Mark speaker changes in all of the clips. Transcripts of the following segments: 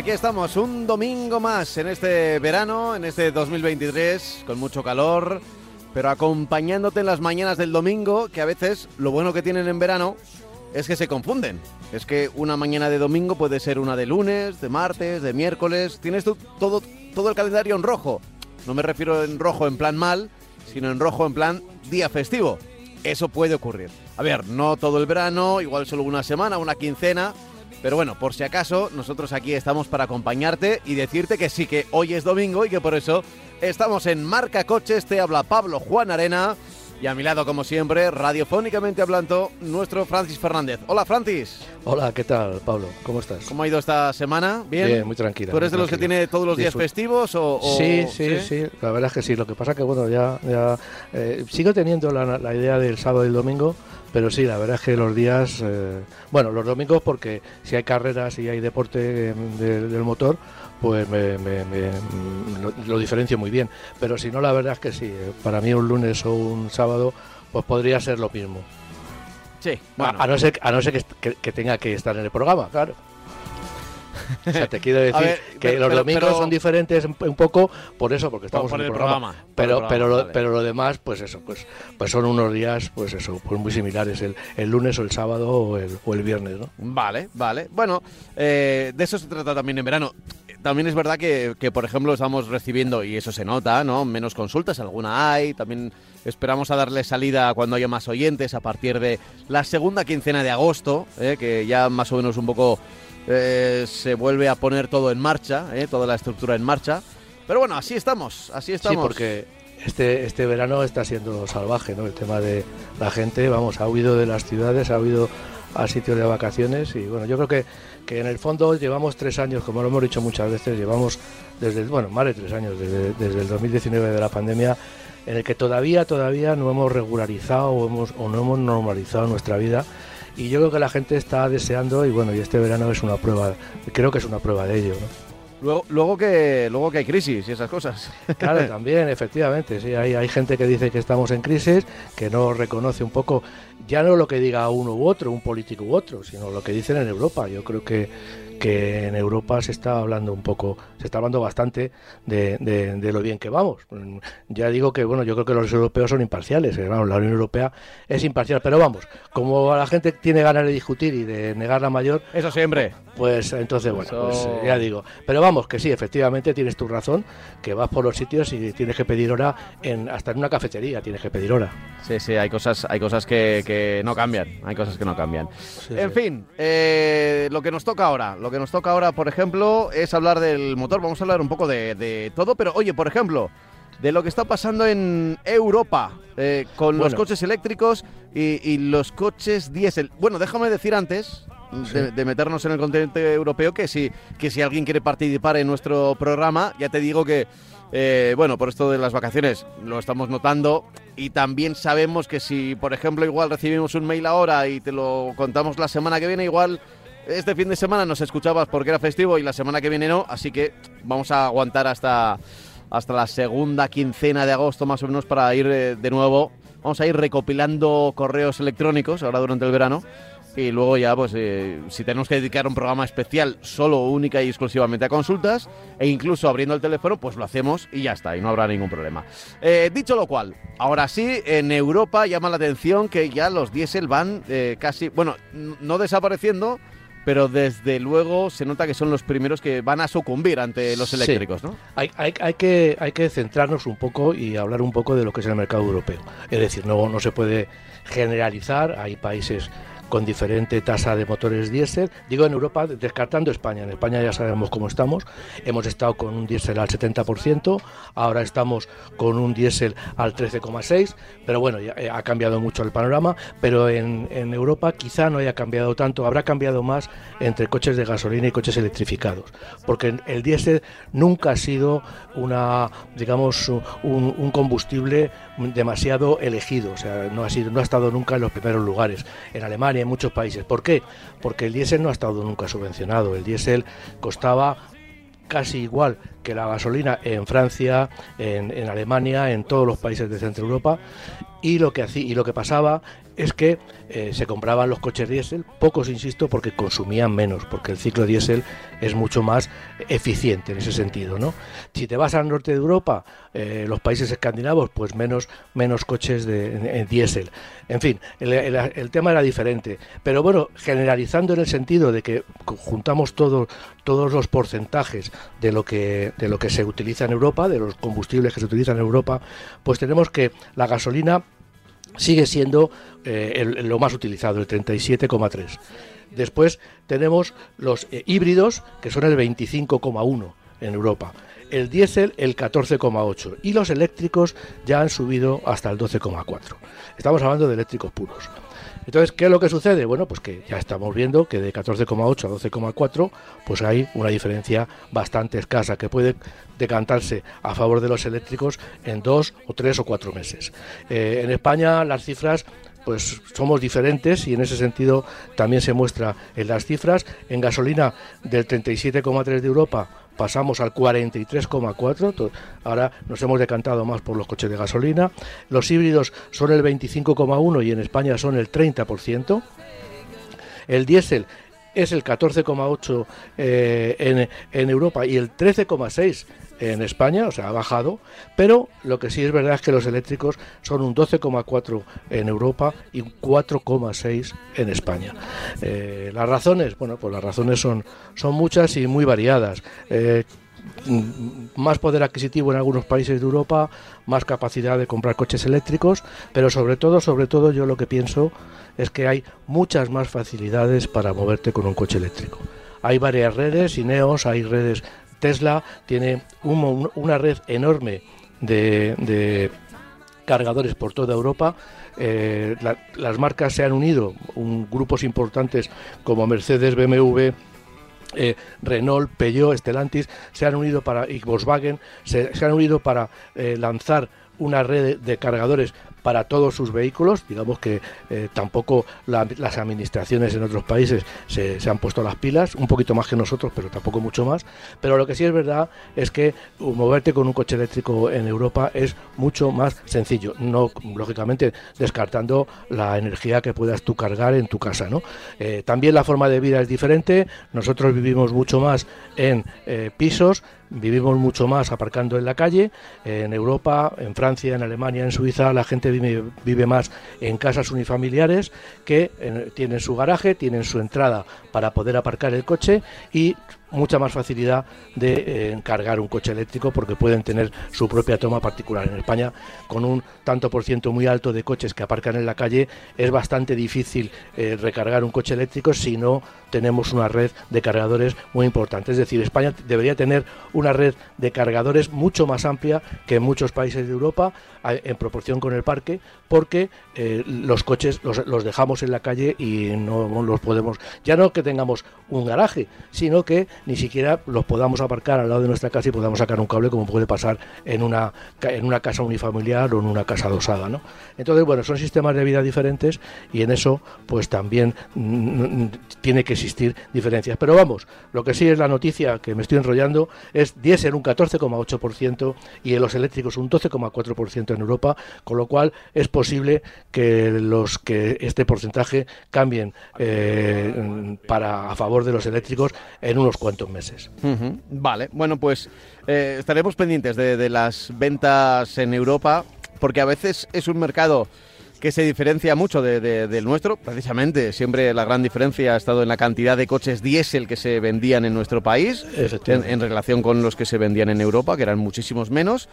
Speaker 1: Aquí estamos, un domingo más en este verano, en este 2023, con mucho calor, pero acompañándote en las mañanas del domingo, que a veces lo bueno que tienen en verano es que se confunden. Es que una mañana de domingo puede ser una de lunes, de martes, de miércoles. Tienes todo, todo el calendario en rojo. No me refiero en rojo en plan mal, sino en rojo en plan día festivo. Eso puede ocurrir. A ver, no todo el verano, igual solo una semana, una quincena. Pero bueno, por si acaso, nosotros aquí estamos para acompañarte y decirte que sí que hoy es domingo y que por eso estamos en Marca Coches. Te habla Pablo Juan Arena. Y a mi lado, como siempre, radiofónicamente hablando, nuestro Francis Fernández. Hola, Francis.
Speaker 2: Hola, ¿qué tal, Pablo? ¿Cómo estás?
Speaker 1: ¿Cómo ha ido esta semana? ¿Bien?
Speaker 2: Bien, muy tranquila.
Speaker 1: ¿Tú eres de los que tiene todos los días
Speaker 2: Disfrut-
Speaker 1: festivos o...? o-
Speaker 2: Sí, sí, sí, la verdad es que sí. Lo que pasa que, bueno, ya, ya eh, sigo teniendo la, la idea del sábado y el domingo, pero sí, la verdad es que los días, eh, bueno, los domingos porque si hay carreras y hay deporte de- del motor, pues me, me- me- lo, lo diferencio muy bien. Pero si no, la verdad es que sí. eh, Para mí un lunes o un sábado, pues podría ser lo mismo.
Speaker 1: Sí,
Speaker 2: A-
Speaker 1: bueno.
Speaker 2: A, no ser, a no ser que- que tenga que estar en el programa, claro. O sea, te quiero decir
Speaker 1: ver,
Speaker 2: que
Speaker 1: pero-
Speaker 2: los
Speaker 1: pero-
Speaker 2: domingos
Speaker 1: pero-
Speaker 2: son diferentes un, poco por eso, porque estamos
Speaker 1: por
Speaker 2: en
Speaker 1: el
Speaker 2: programa. Pero,
Speaker 1: el
Speaker 2: pero, lo, pero lo demás, pues eso, pues, pues son unos días, pues eso, pues muy similares, el, el lunes o el sábado o el, o el viernes, ¿no?
Speaker 1: Vale, vale. Bueno, eh, de eso se trata también en verano. También es verdad que, que, por ejemplo, estamos recibiendo, y eso se nota, ¿no? Menos consultas, alguna hay. También esperamos a darle salida cuando haya más oyentes a partir de la segunda quincena de agosto, ¿eh? que ya más o menos un poco eh, se vuelve a poner todo en marcha, ¿eh? toda la estructura en marcha. Pero bueno, así estamos, así estamos.
Speaker 2: Sí, porque este, este verano está siendo salvaje, ¿no? El tema de la gente, vamos, ha huido de las ciudades, ha huido a sitios de vacaciones y bueno, yo creo que, que en el fondo llevamos tres años, como lo hemos dicho muchas veces, llevamos desde, bueno, más de tres años, desde, desde el 2019 de la pandemia, en el que todavía, todavía no hemos regularizado o, hemos, o no hemos normalizado nuestra vida. Y yo creo que la gente está deseando, y bueno, y este verano es una prueba, creo que es una prueba de ello, ¿no?
Speaker 1: Luego, luego, que, luego que hay crisis y esas cosas.
Speaker 2: Claro, también, efectivamente, sí, hay, hay gente que dice que estamos en crisis, que no reconoce un poco, ya no lo que diga uno u otro, un político u otro, sino lo que dicen en Europa. Yo creo que, que en Europa se está hablando un poco, se está hablando bastante de, de- de lo bien que vamos. Ya digo que, bueno, yo creo que los europeos son imparciales, eh, vamos, la Unión Europea es imparcial, pero vamos, como la gente tiene ganas de discutir y de negar la mayor,
Speaker 1: Eso siempre.
Speaker 2: pues entonces, bueno,
Speaker 1: Eso-
Speaker 2: pues ya digo. Pero vamos, que sí, efectivamente tienes tu razón, que vas por los sitios y tienes que pedir hora, en, hasta en una cafetería tienes que pedir hora.
Speaker 1: Sí, sí, hay cosas, hay cosas que, que no cambian, hay cosas que no cambian.
Speaker 2: Sí,
Speaker 1: en
Speaker 2: sí.
Speaker 1: fin, eh, lo que nos toca ahora, lo que nos toca ahora, por ejemplo, es hablar del motor. Vamos a hablar un poco de, de todo, pero oye, por ejemplo, de lo que está pasando en Europa eh, con los
Speaker 2: Bueno.
Speaker 1: coches eléctricos y, y los coches diésel. Bueno, déjame decir antes. De, de meternos en el continente europeo que si, que si alguien quiere participar en nuestro programa, ya te digo que, eh, bueno, por esto de las vacaciones lo estamos notando y también sabemos que si, por ejemplo, igual recibimos un mail ahora y te lo contamos la semana que viene, igual este fin de semana nos escuchabas porque era festivo y la semana que viene no, así que vamos a aguantar hasta, hasta la segunda quincena de agosto más o menos para ir eh, de nuevo. Vamos a ir recopilando correos electrónicos ahora durante el verano y luego ya, pues, eh, si tenemos que dedicar un programa especial solo, única y exclusivamente a consultas, e incluso abriendo el teléfono, pues lo hacemos y ya está, y no habrá ningún problema. Eh, dicho lo cual, ahora sí, en Europa llama la atención que ya los diésel van casi, bueno, no desapareciendo, pero desde luego se nota que son los primeros que van a sucumbir ante los
Speaker 2: Sí.
Speaker 1: eléctricos, ¿no?
Speaker 2: Hay, hay, hay que, hay que centrarnos un poco y hablar un poco de lo que es el mercado europeo. Es decir, no, no se puede generalizar, hay países con diferente tasa de motores diésel. Digo en Europa, descartando España. En España ya sabemos cómo estamos. Hemos estado con un diésel al 70%, ahora estamos con un diésel al 13,6%, pero bueno, ya ha cambiado mucho el panorama. Pero en, en Europa quizá no haya cambiado tanto, habrá cambiado más entre coches de gasolina y coches electrificados, porque el diésel nunca ha sido una, digamos, un, un combustible demasiado elegido, o sea, no ha sido, no ha estado nunca en los primeros lugares. En Alemania, en muchos países. ¿Por qué? Porque el diésel no ha estado nunca subvencionado. El diésel costaba casi igual que la gasolina en Francia, en, en, Alemania, en todos los países de Centro Europa. Y lo que y lo que pasaba es que eh, se compraban los coches diésel, pocos insisto, porque consumían menos, porque el ciclo diésel es mucho más eficiente en ese sentido, ¿no? Si te vas al norte de Europa, eh, los países escandinavos, pues menos, menos coches de, diésel. En fin, el, tema era diferente. Pero bueno, generalizando en el sentido de que juntamos todos todos los porcentajes de lo que de lo que se utiliza en Europa, de los combustibles que se utilizan en Europa, pues tenemos que la gasolina sigue siendo eh, el, lo más utilizado, el 37,3. Después tenemos los eh, híbridos, que son el 25,1 en Europa. El diésel el 14,8 y los eléctricos ya han subido hasta el 12,4. Estamos hablando de eléctricos puros. Entonces, ¿qué es lo que sucede? Bueno, pues que ya estamos viendo que de 14,8 a 12,4, pues hay una diferencia bastante escasa que puede decantarse a favor de los eléctricos en dos o tres o cuatro meses. Eh, en España las cifras pues somos diferentes y en ese sentido también se muestra en las cifras. En gasolina del 37,3 de Europa pasamos al 43,4, ahora nos hemos decantado más por los coches de gasolina. Los híbridos son el 25,1 y en España son el 30%. El diésel es el 14,8 eh, en, en Europa y el 13,6 en España, o sea, ha bajado, pero lo que sí es verdad es que los eléctricos son un 12,4 en Europa y un 4,6 en España. Eh, las razones, bueno, pues las razones son, son muchas y muy variadas. Eh, más poder adquisitivo en algunos países de Europa, más capacidad de comprar coches eléctricos, pero sobre todo, sobre todo yo lo que pienso es que hay muchas más facilidades para moverte con un coche eléctrico. Hay varias redes, Ineos, hay redes Tesla tiene un, una red enorme de, cargadores por toda Europa. Eh, la, las marcas se han unido, un, grupos importantes como Mercedes, BMW, eh, Renault, Peugeot, Stellantis se han unido para y Volkswagen se, se han unido para eh, lanzar una red de cargadores para todos sus vehículos. Digamos que eh, tampoco la, las administraciones en otros países se, se, han puesto las pilas, un poquito más que nosotros, pero tampoco mucho más. Pero lo que sí es verdad es que moverte con un coche eléctrico en Europa es mucho más sencillo. No, lógicamente, descartando la energía que puedas tú cargar en tu casa. ¿no? Eh, también la forma de vida es diferente. Nosotros vivimos mucho más en eh, pisos vivimos mucho más aparcando en la calle. En Europa, en Francia, en Alemania, en Suiza, la gente vive, vive más en casas unifamiliares que en, tienen su garaje, tienen su entrada para poder aparcar el coche y mucha más facilidad de eh, cargar un coche eléctrico porque pueden tener su propia toma particular. En España, con un tanto por ciento muy alto de coches que aparcan en la calle, es bastante difícil eh, recargar un coche eléctrico si no tenemos una red de cargadores muy importante. Es decir, España debería tener una red de cargadores mucho más amplia que en muchos países de Europa en proporción con el parque, porque eh, los coches los, los, dejamos en la calle y no los podemos, ya no que tengamos un garaje, sino que ni siquiera los podamos aparcar al lado de nuestra casa y podamos sacar un cable como puede pasar en una, en una casa unifamiliar o en una casa dosada. ¿no? Entonces, bueno, son sistemas de vida diferentes y en eso pues también mm, tiene que existir diferencias. Pero vamos, lo que sí es la noticia que me estoy enrollando es diésel un 14,8% y en los eléctricos un 12,4% en Europa, con lo cual es posible que los que este porcentaje cambien eh, para a favor de los eléctricos en unos cuantos meses.
Speaker 1: Uh -huh. Vale, bueno, pues eh, estaremos pendientes de, de, las ventas en Europa, porque a veces es un mercado que se diferencia mucho de, de, del nuestro, precisamente. Siempre la gran diferencia ha estado en la cantidad de coches diésel que se vendían en nuestro país, en, en, relación con los que se vendían en Europa, que eran muchísimos menos.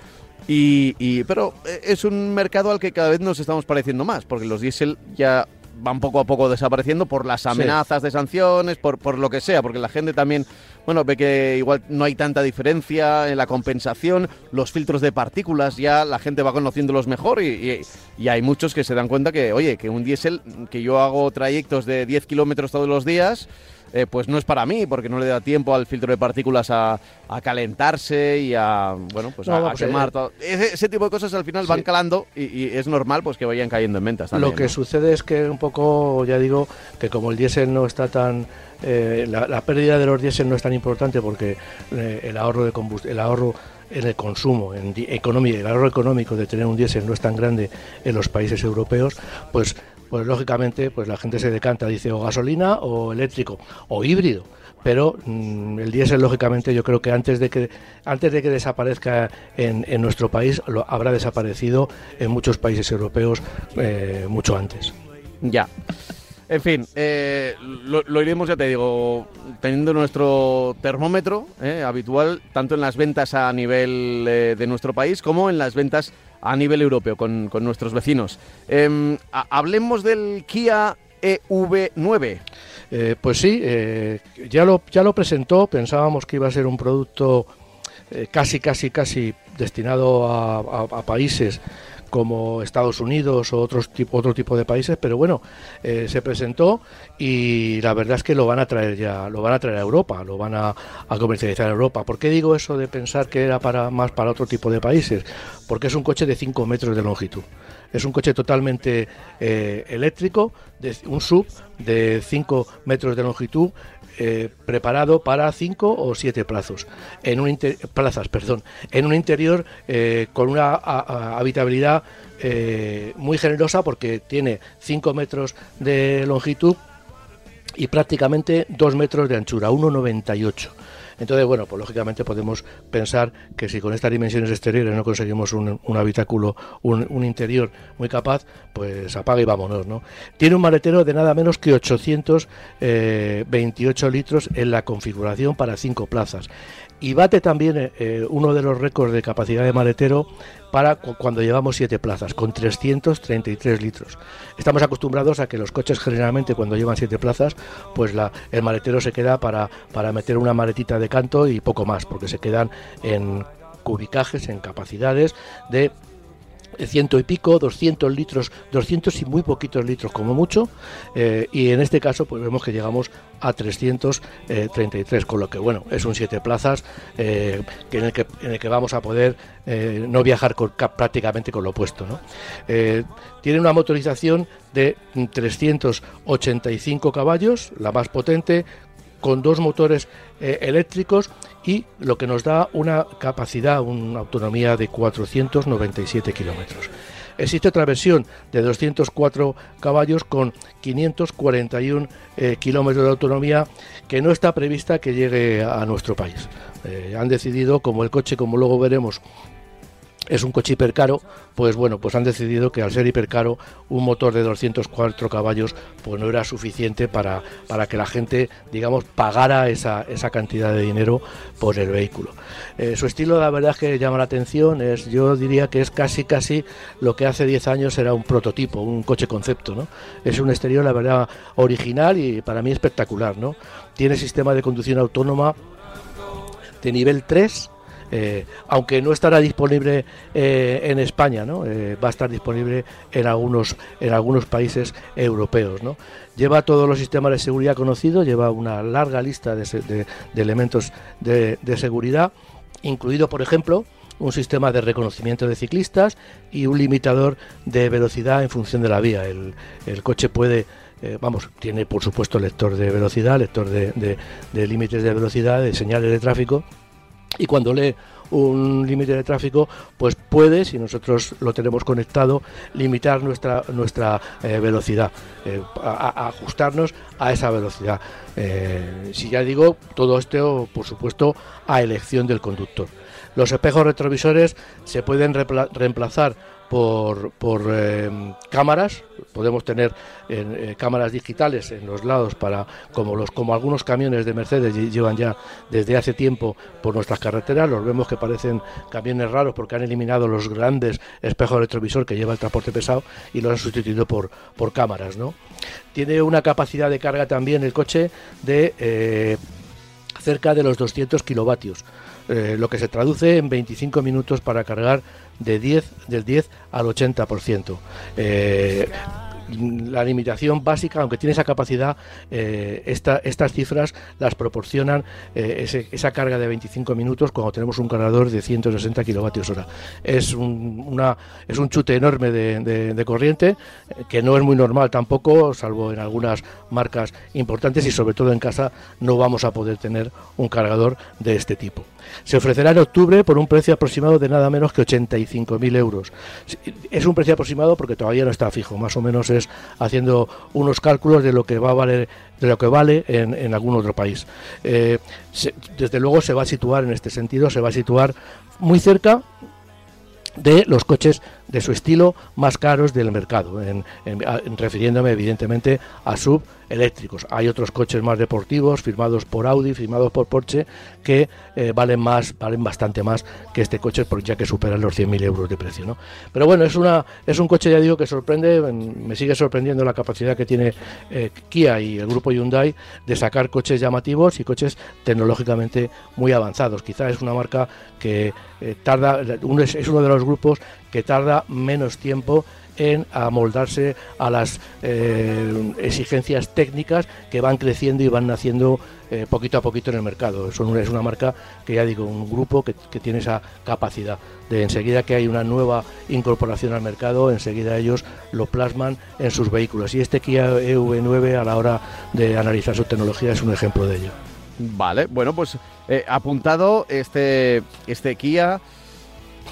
Speaker 1: Y, y, pero es un mercado al que cada vez nos estamos pareciendo más, porque los diésel ya van poco a poco desapareciendo por las amenazas de sanciones, por, por lo que sea, porque la gente también, bueno, ve que igual no hay tanta diferencia en la compensación, los filtros de partículas ya la gente va conociéndolos mejor y, y hay muchos que se dan cuenta que, oye, que un diésel, que yo hago trayectos de 10 kilómetros todos los días, eh, pues no es para mí, porque no le da tiempo al filtro de partículas a, calentarse y a, bueno, pues a, pues, quemar eh, todo. Ese, tipo de cosas al final van calando y, es normal pues que vayan cayendo en ventas
Speaker 2: Lo que sucede es que un poco, ya digo, que como el diésel no está tan... Eh, la, pérdida de los diésel no es tan importante porque el ahorro de el ahorro en el consumo, en economía, el ahorro económico de tener un diésel no es tan grande en los países europeos, pues pues lógicamente pues la gente se decanta, dice o gasolina o eléctrico o híbrido. Pero mm, el diésel, lógicamente, yo creo que antes de que antes de que desaparezca en, en nuestro país, lo habrá desaparecido en muchos países europeos eh, mucho antes.
Speaker 1: Ya. En fin, eh, lo, iremos, ya te digo, teniendo nuestro termómetro eh, habitual, tanto en las ventas a nivel de nuestro país como en las ventas a nivel europeo con, nuestros vecinos. Em, hablemos del Kia EV9.
Speaker 2: Eh, pues sí, eh, ya, lo, ya lo presentó, pensábamos que iba a ser un producto eh, casi, casi, casi destinado a países como Estados Unidos o otros tipo, otro tipo de países, pero bueno, eh, se presentó y la verdad es que lo van a traer ya, lo van a traer a Europa, lo van a, comercializar a Europa. ¿Por qué digo eso de pensar que era para más para otro tipo de países? Porque es un coche de 5 metros de longitud. Es un coche totalmente eh, eléctrico, de, un sub de 5 metros de longitud, eh, preparado para cinco o siete plazos, en un plazas, perdón, en un interior eh, con una habitabilidad eh, muy generosa porque tiene 5 metros de longitud y prácticamente 2 metros de anchura, 1,98 entonces, bueno, pues lógicamente podemos pensar que si con estas dimensiones exteriores no conseguimos un, habitáculo, un, interior muy capaz, pues apaga y vámonos, ¿no? Tiene un maletero de nada menos que 828 eh, litros en la configuración para cinco plazas y bate también eh, eh, uno de los récords de capacidad de maletero para cuando llevamos siete plazas, con 333 litros. Estamos acostumbrados a que los coches generalmente cuando llevan siete plazas, pues el maletero se queda para, para meter una maletita de canto y poco más, porque se quedan en cubicajes, en capacidades de ciento y pico, 200 litros, 200 y muy poquitos litros como mucho, eh, y en este caso pues vemos que llegamos a 333, con lo que bueno, es un siete plazas eh, que en, el que, en el que vamos a poder eh, no viajar prácticamente con lo opuesto. ¿no? tiene una motorización de 385 caballos, la más potente, con dos motores eléctricos y lo que nos da una capacidad, una autonomía de 497 kilómetros. Existe otra versión de 204 caballos con 541 eh, kilómetros de autonomía que no está prevista que llegue a nuestro país. Eh, han decidido, como el coche, como luego veremos, es un coche hipercaro, pues bueno, pues han decidido que al ser hipercaro un motor de 204 caballos pues no era suficiente para, para que la gente, digamos, pagara esa, esa cantidad de dinero por el vehículo. Eh, su estilo, la verdad es que llama la atención, es, yo diría que es casi casi lo que hace 10 años era un prototipo, un coche concepto, ¿no? Es un exterior, la verdad, original y para mí espectacular, ¿no? Tiene sistema de conducción autónoma de nivel 3 eh, aunque no estará disponible eh, en España. Eh, va a estar disponible en algunos, en algunos países europeos. Lleva todos los sistemas de seguridad conocidos, lleva una larga lista de, elementos de, seguridad, incluido, por ejemplo, un sistema de reconocimiento de ciclistas y un limitador de velocidad en función de la vía. El, coche puede, vamos, tiene por supuesto lector de velocidad, lector de límites de velocidad, de señales de tráfico y cuando lee un límite de tráfico, pues puede, si nosotros lo tenemos conectado, limitar nuestra, nuestra eh, velocidad, eh, ajustarnos a esa velocidad. Eh, si ya digo, todo esto, por supuesto, a elección del conductor. Los espejos retrovisores se pueden reemplazar por, por eh, cámaras, podemos tener eh, cámaras digitales en los lados para como los como algunos camiones de Mercedes llevan ya desde hace tiempo por nuestras carreteras, los vemos que parecen camiones raros porque han eliminado los grandes espejos retrovisor que lleva el transporte pesado y los han sustituido por, por cámaras, ¿no? Tiene una capacidad de carga también el coche de eh, cerca de los 200 kilovatios. Eh, lo que se traduce en 25 minutos para cargar de 10, del 10 al 80%. Eh, la limitación básica, aunque tiene esa capacidad, eh, estas cifras las proporcionan eh, esa carga de 25 minutos cuando tenemos un cargador de 160 kilovatios hora. Es un, una, es un chute enorme de, corriente que no es muy normal tampoco, salvo en algunas marcas importantes y sobre todo en casa no vamos a poder tener un cargador de este tipo. Se ofrecerá en octubre por un precio aproximado de nada menos que 85.000 euros. Es un precio aproximado porque todavía no está fijo, más o menos es haciendo unos cálculos de lo que va a valer, de lo que vale en, algún otro país. Eh, desde luego se va a situar en este sentido, se va a situar muy cerca de los coches de su estilo más caros del mercado, en, refiriéndome evidentemente a subeléctricos. Hay otros coches más deportivos firmados por Audi, firmados por Porsche, que eh, valen más, valen bastante más que este coche, ya que superan los 100.000 euros de precio. ¿no? Pero bueno, es una es un coche ya digo que sorprende, me sigue sorprendiendo la capacidad que tiene eh, Kia y el grupo Hyundai de sacar coches llamativos y coches tecnológicamente muy avanzados. Quizá es una marca que eh, tarda, es uno de los grupos que tarda menos tiempo en amoldarse a las eh, exigencias técnicas que van creciendo y van naciendo eh, poquito a poquito en el mercado. es una marca que ya digo, un grupo que, tiene esa capacidad de enseguida que hay una nueva incorporación al mercado, enseguida ellos lo plasman en sus vehículos. Y este Kia EV9 a la hora de analizar su tecnología es un ejemplo de ello.
Speaker 1: Vale, bueno, pues eh, apuntado este, este Kia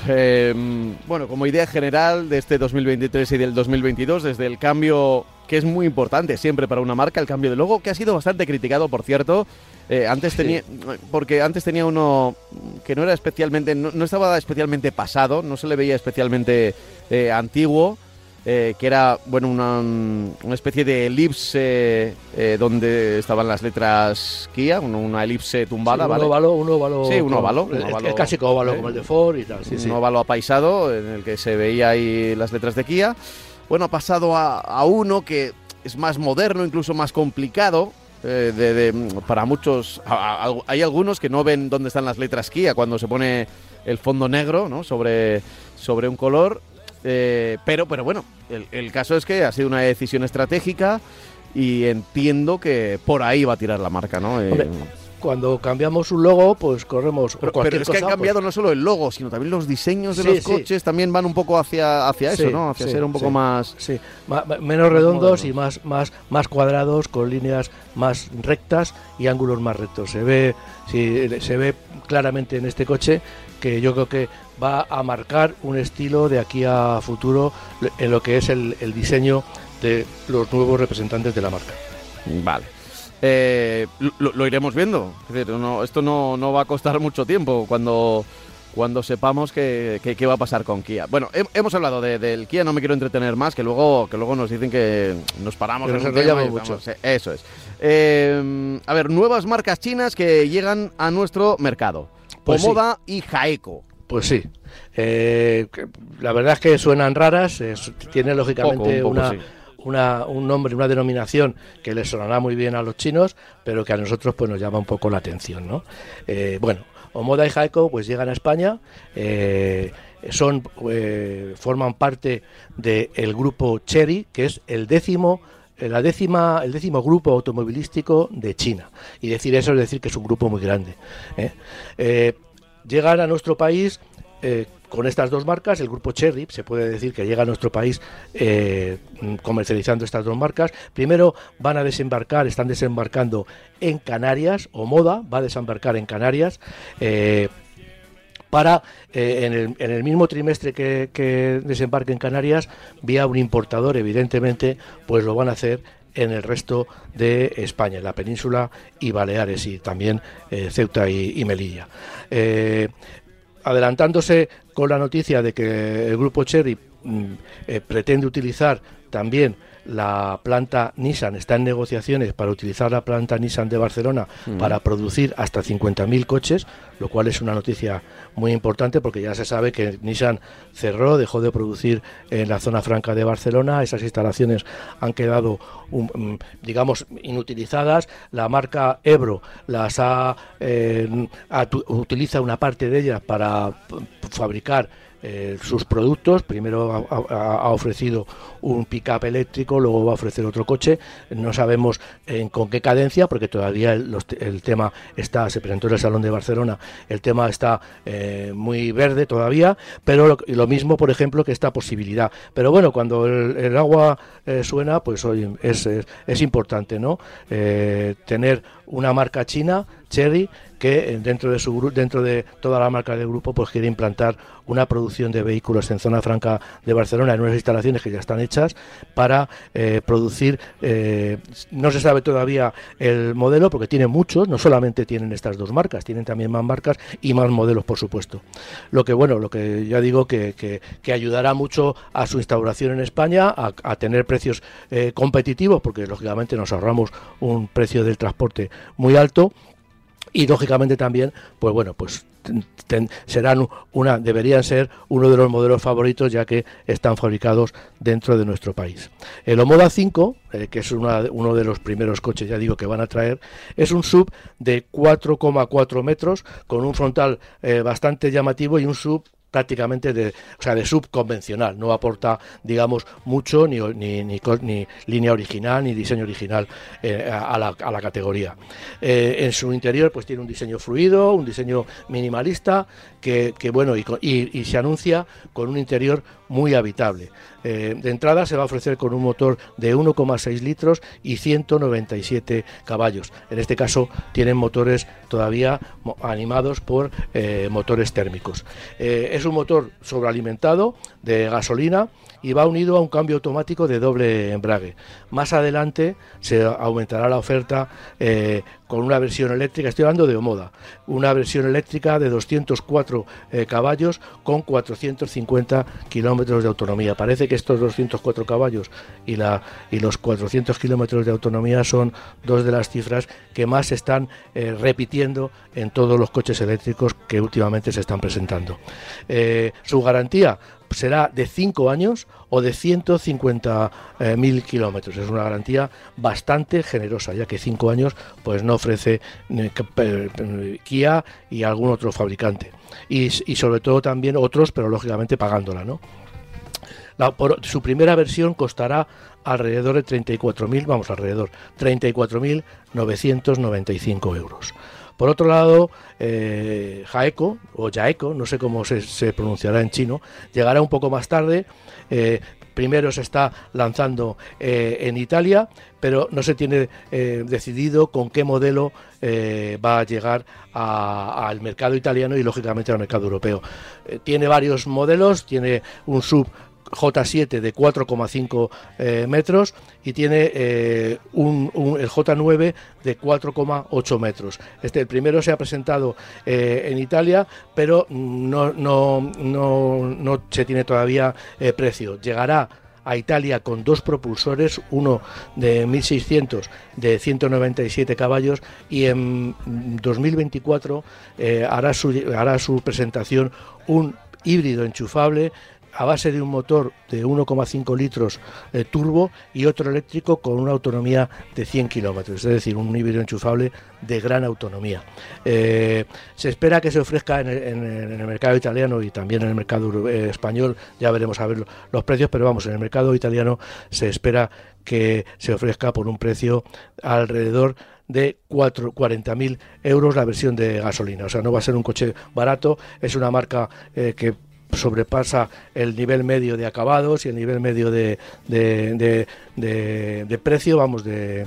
Speaker 1: Em, bueno, como idea general de este 2023 y del 2022, desde el cambio que es muy importante siempre para una marca, el cambio de logo, que ha sido bastante criticado, por cierto. Eh, antes tenía, porque antes tenía uno que no era especialmente, no, estaba especialmente pasado, no se le veía especialmente eh, antiguo. Eh, que era bueno una, una especie de elipse eh, donde estaban las letras Kia, una, elipse tumbada,
Speaker 2: un
Speaker 1: ¿vale?
Speaker 2: Óvalo, un óvalo,
Speaker 1: sí, un óvalo,
Speaker 2: un casi como óvalo como el de Ford y tal.
Speaker 1: un óvalo apaisado en el que se veía ahí las letras de Kia. Bueno, ha pasado a, uno que es más moderno, incluso más complicado, eh, de, para muchos, hay algunos que no ven dónde están las letras Kia cuando se pone el fondo negro ¿no? sobre, sobre un color eh, pero, pero bueno, el, caso es que ha sido una decisión estratégica y entiendo que por ahí va a tirar la marca, ¿no?
Speaker 2: Eh, cuando cambiamos un logo, pues corremos.
Speaker 1: Pero, pero es que han cambiado pues no solo el logo, sino también los diseños de los coches también van un poco hacia, hacia eso, ¿no? Hacia ser un poco más.
Speaker 2: Sí, menos redondos y más, más, más cuadrados, con líneas más rectas y ángulos más rectos. Se ve, se ve claramente en este coche que yo creo que va a marcar un estilo de aquí a futuro en lo que es el, diseño de los nuevos representantes de la marca.
Speaker 1: Vale. Eh, lo, iremos viendo. esto no, va a costar mucho tiempo cuando, cuando sepamos qué, va a pasar con Kia. Bueno, hemos hablado del Kia, no me quiero entretener más, que luego, que luego nos dicen que nos paramos.
Speaker 2: enrollamos mucho.
Speaker 1: eso es. Eh, a ver, nuevas marcas chinas que llegan a nuestro mercado. Pues Pomoda y Jaeco.
Speaker 2: Pues sí. Eh, la verdad es que suenan raras, tiene lógicamente una, un nombre, una denominación que les sonará muy bien a los chinos, pero que a nosotros pues nos llama un poco la atención, ¿no? Eh, bueno, Omoda y Jaeco pues llegan a España, eh, son forman parte del grupo Cherry, que es el décimo la décima, el décimo grupo automovilístico de China. Y decir eso es decir que es un grupo muy grande. Llegan a nuestro país eh, con estas dos marcas, el grupo Cherry, se puede decir que llega a nuestro país eh, comercializando estas dos marcas. Primero van a desembarcar, están desembarcando en Canarias, o Moda va a desembarcar en Canarias. Eh, para en, el, mismo trimestre que, que desembarque en Canarias, vía un importador, evidentemente, pues lo van a hacer en el resto de España, en la península y Baleares y también eh, Ceuta y, Melilla. Eh, adelantándose con la noticia de que el grupo Cherry mm, eh, pretende utilizar también la planta Nissan está en negociaciones para utilizar la planta Nissan de Barcelona para producir hasta 50.000 coches, lo cual es una noticia muy importante porque ya se sabe que Nissan cerró, dejó de producir en la zona franca de Barcelona, esas instalaciones han quedado, mm, digamos, inutilizadas, la marca Ebro las ha, eh, utiliza una parte de ellas para fabricar eh, sus productos. Primero ha, ofrecido un pick-up eléctrico, luego va a ofrecer otro coche. No sabemos con qué cadencia, porque todavía el, tema está, se presentó en el Salón de Barcelona, el tema está eh, muy verde todavía, pero lo, mismo, por ejemplo, que esta posibilidad. Pero bueno, cuando el, agua eh, suena, pues hoy es, es, importante, ¿no? tener una marca china, Cherry, que dentro de su dentro de toda la marca del grupo pues quiere implantar una producción de vehículos en zona franca de Barcelona en unas instalaciones que ya están hechas para eh, producir eh, no se sabe todavía el modelo porque tiene muchos no solamente tienen estas dos marcas tienen también más marcas y más modelos por supuesto. Lo que bueno lo que ya digo que, que, ayudará mucho a su instauración en España a, tener precios eh, competitivos porque lógicamente nos ahorramos un precio del transporte muy alto y lógicamente también, pues bueno, pues serán una, deberían ser uno de los modelos favoritos ya que están fabricados dentro de nuestro país. El Omoda 5, eh, que es uno de los primeros coches, ya digo, que van a traer, es un sub de 4,4 metros con un frontal eh, bastante llamativo y un sub prácticamente de, o sea, de subconvencional, no aporta, digamos, mucho ni, ni, ni, línea original ni diseño original eh, a, la, a, la, categoría. Eh, en su interior, pues tiene un diseño fluido, un diseño minimalista, que, bueno, y, y, se anuncia con un interior muy habitable. Eh, de entrada se va a ofrecer con un motor de 1,6 litros y 197 caballos. En este caso tienen motores todavía animados por eh, motores térmicos. Eh, es un motor sobrealimentado de gasolina y va unido a un cambio automático de doble embrague. Más adelante se aumentará la oferta eh, con una versión eléctrica, estoy hablando de Omoda, una versión eléctrica de 204 eh, caballos con 450 kilómetros de autonomía. Parece que estos 204 caballos y, los 400 kilómetros de autonomía son dos de las cifras que más se están eh, repitiendo en todos los coches eléctricos que últimamente se están presentando. su garantía, será de 5 años o de 150.000 eh, kilómetros. Es una garantía bastante generosa, ya que 5 años pues no ofrece eh, Kia y algún otro fabricante. Y, sobre todo también otros, pero lógicamente pagándola, ¿no? su primera versión costará alrededor de 34.000, vamos, alrededor, 34.995 euros. Por otro lado, eh, Jaeco o Jaeco, no sé cómo se, pronunciará en chino, llegará un poco más tarde. Eh, primero se está lanzando eh, en Italia, pero no se tiene decidido con qué modelo va a llegar al mercado italiano y lógicamente al mercado europeo. tiene varios modelos, tiene un sub J7 de 4,5 eh, metros y tiene eh, un, el J9 de 4,8 metros. Este, el primero se ha presentado eh, en Italia, pero no, no, no, no se tiene todavía precio. Llegará a Italia con dos propulsores, uno de 1600 de 197 caballos y en 2024 hará, su, hará su presentación un híbrido enchufable a base de un motor de 1,5 litros eh, turbo y otro eléctrico con una autonomía de 100 kilómetros, es decir, un híbrido enchufable de gran autonomía. Eh, se espera que se ofrezca en el, mercado italiano y también en el mercado eh, español, ya veremos a ver los precios, pero vamos, en el mercado italiano se espera que se ofrezca por un precio alrededor de 40.000 euros la versión de gasolina. O sea, no va a ser un coche barato, es una marca que sobrepasa el nivel medio de acabados y el nivel medio de, de, precio, vamos, de,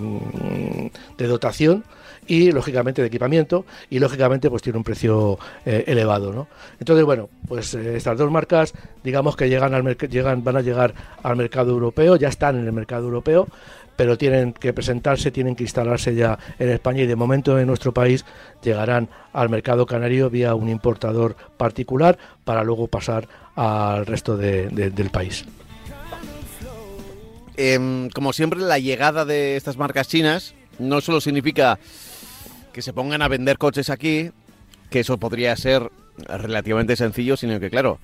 Speaker 2: de dotación y lógicamente de equipamiento y lógicamente pues tiene un precio eh, elevado ¿no? entonces bueno pues eh, estas dos marcas digamos que llegan al llegan van a llegar al mercado europeo ya están en el mercado europeo pero tienen que presentarse, tienen que instalarse ya en España y de momento en nuestro país llegarán al mercado canario vía un importador particular para luego pasar al resto del país.
Speaker 1: Em, como siempre, la llegada de estas marcas chinas no solo significa que se pongan a vender coches aquí, que eso podría ser relativamente sencillo, sino que, claro,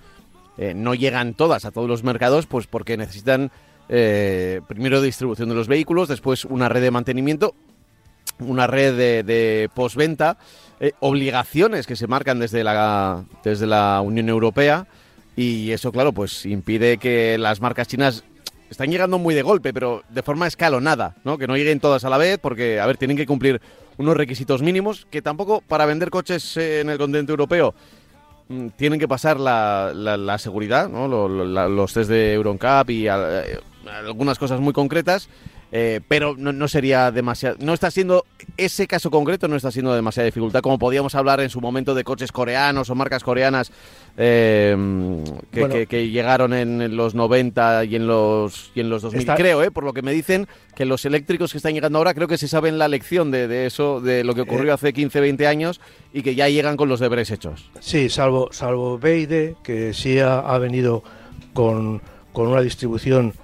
Speaker 1: eh, no llegan todas a todos los mercados, pues porque necesitan eh, primero distribución de los vehículos, después una red de mantenimiento, una red de, postventa, eh, obligaciones que se marcan desde la, desde la Unión Europea y eso, claro, pues impide que las marcas chinas están llegando muy de golpe, pero de forma escalonada, ¿no? Que no lleguen todas a la vez porque, a ver, tienen que cumplir unos requisitos mínimos que tampoco para vender coches en el continente europeo mm, tienen que pasar la, la, seguridad, ¿no? los test de Euroncap y eh, algunas cosas muy concretas eh, pero no, sería demasiado. No está siendo. Ese caso concreto no está siendo demasiada dificultad, como podíamos hablar en su momento de coches coreanos o marcas coreanas eh, que, llegaron en los 90 y en los, y en los 2000. Creo, eh, por lo que me dicen, que los eléctricos que están llegando ahora, creo que se saben la lección de, eso, de lo que ocurrió hace 15, 20 años y que ya llegan con los deberes hechos.
Speaker 2: Sí, salvo, salvo Beide, que sí ha, venido con, con una distribución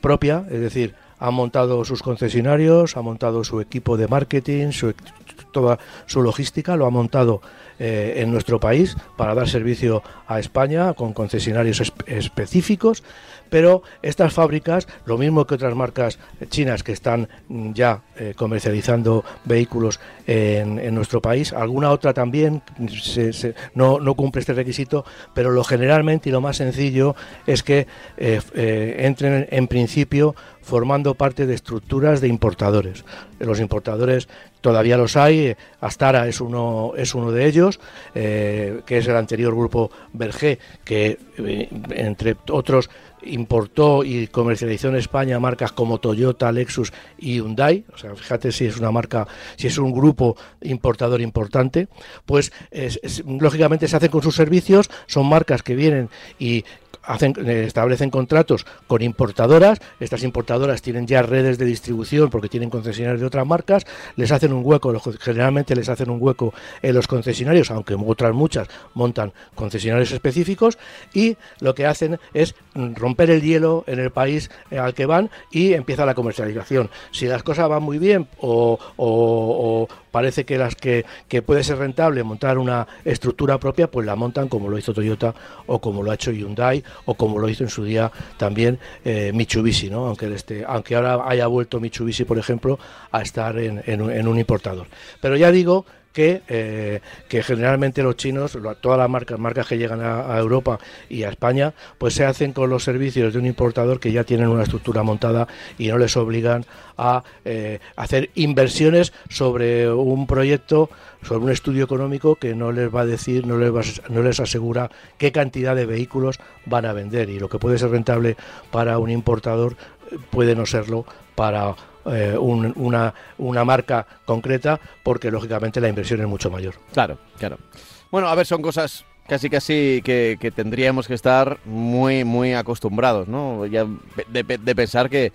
Speaker 2: propia, es decir, ha montado sus concesionarios, ha montado su equipo de marketing, su, toda su logística, lo ha montado eh, en nuestro país para dar servicio a España con concesionarios específicos pero estas fábricas, lo mismo que otras marcas chinas que están mm, ya eh, comercializando vehículos en, nuestro país, alguna otra también no, cumple este requisito, pero lo generalmente y lo más sencillo es que eh, eh, entren en principio formando parte de estructuras de importadores. Los importadores todavía los hay, Astara es uno, es uno de ellos, que es el anterior grupo Berger, que entre otros importó y comercializó en España marcas como Toyota, Lexus y Hyundai, o sea, fíjate si es una marca, si es un grupo importador importante, pues lógicamente se hacen con sus servicios, son marcas que vienen y hacen, eh, establecen contratos con importadoras, estas importadoras tienen ya redes de distribución porque tienen concesionarios de otras marcas, les hacen un hueco, generalmente les hacen un hueco en los concesionarios, aunque otras muchas montan concesionarios específicos y lo que hacen es romper el hielo en el país eh, al que van y empieza la comercialización. Si las cosas van muy bien o, o parece que las que, que puede ser rentable montar una estructura propia, pues la montan como lo hizo Toyota o como lo ha hecho Hyundai o como lo hizo en su día también eh, Mitsubishi, ¿no? aunque, este, aunque ahora haya vuelto Mitsubishi, por ejemplo, a estar en, en un importador. Pero ya digo eh, que, generalmente los chinos, todas las marcas, marcas que llegan a, Europa y a España, pues se hacen con los servicios de un importador que ya tienen una estructura montada y no les obligan a eh, hacer inversiones sobre un proyecto, sobre un estudio económico que no les va a decir, no les, no les asegura qué cantidad de vehículos van a vender. Y lo que puede ser rentable para un importador eh, puede no serlo para eh, una, una marca concreta porque lógicamente la inversión es mucho mayor.
Speaker 1: Claro, claro. Bueno, a ver, son cosas casi casi que, tendríamos que estar muy muy acostumbrados, ¿no? Ya de, pensar que,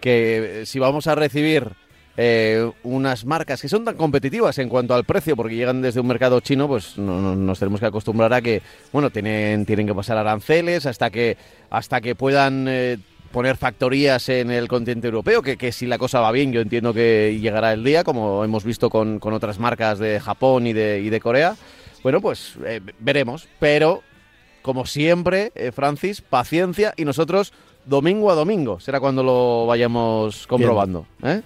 Speaker 1: que si vamos a recibir eh, unas marcas que son tan competitivas en cuanto al precio, porque llegan desde un mercado chino, pues nos tenemos que acostumbrar a que, bueno, tienen, tienen que pasar aranceles hasta que, hasta que puedan eh, poner factorías en el continente europeo, que, que, si la cosa va bien yo entiendo que llegará el día, como hemos visto con, con otras marcas de Japón y de, y de Corea. Bueno, pues eh, veremos, pero como siempre, eh, Francis, paciencia y nosotros domingo a domingo será cuando lo vayamos comprobando. ¿eh?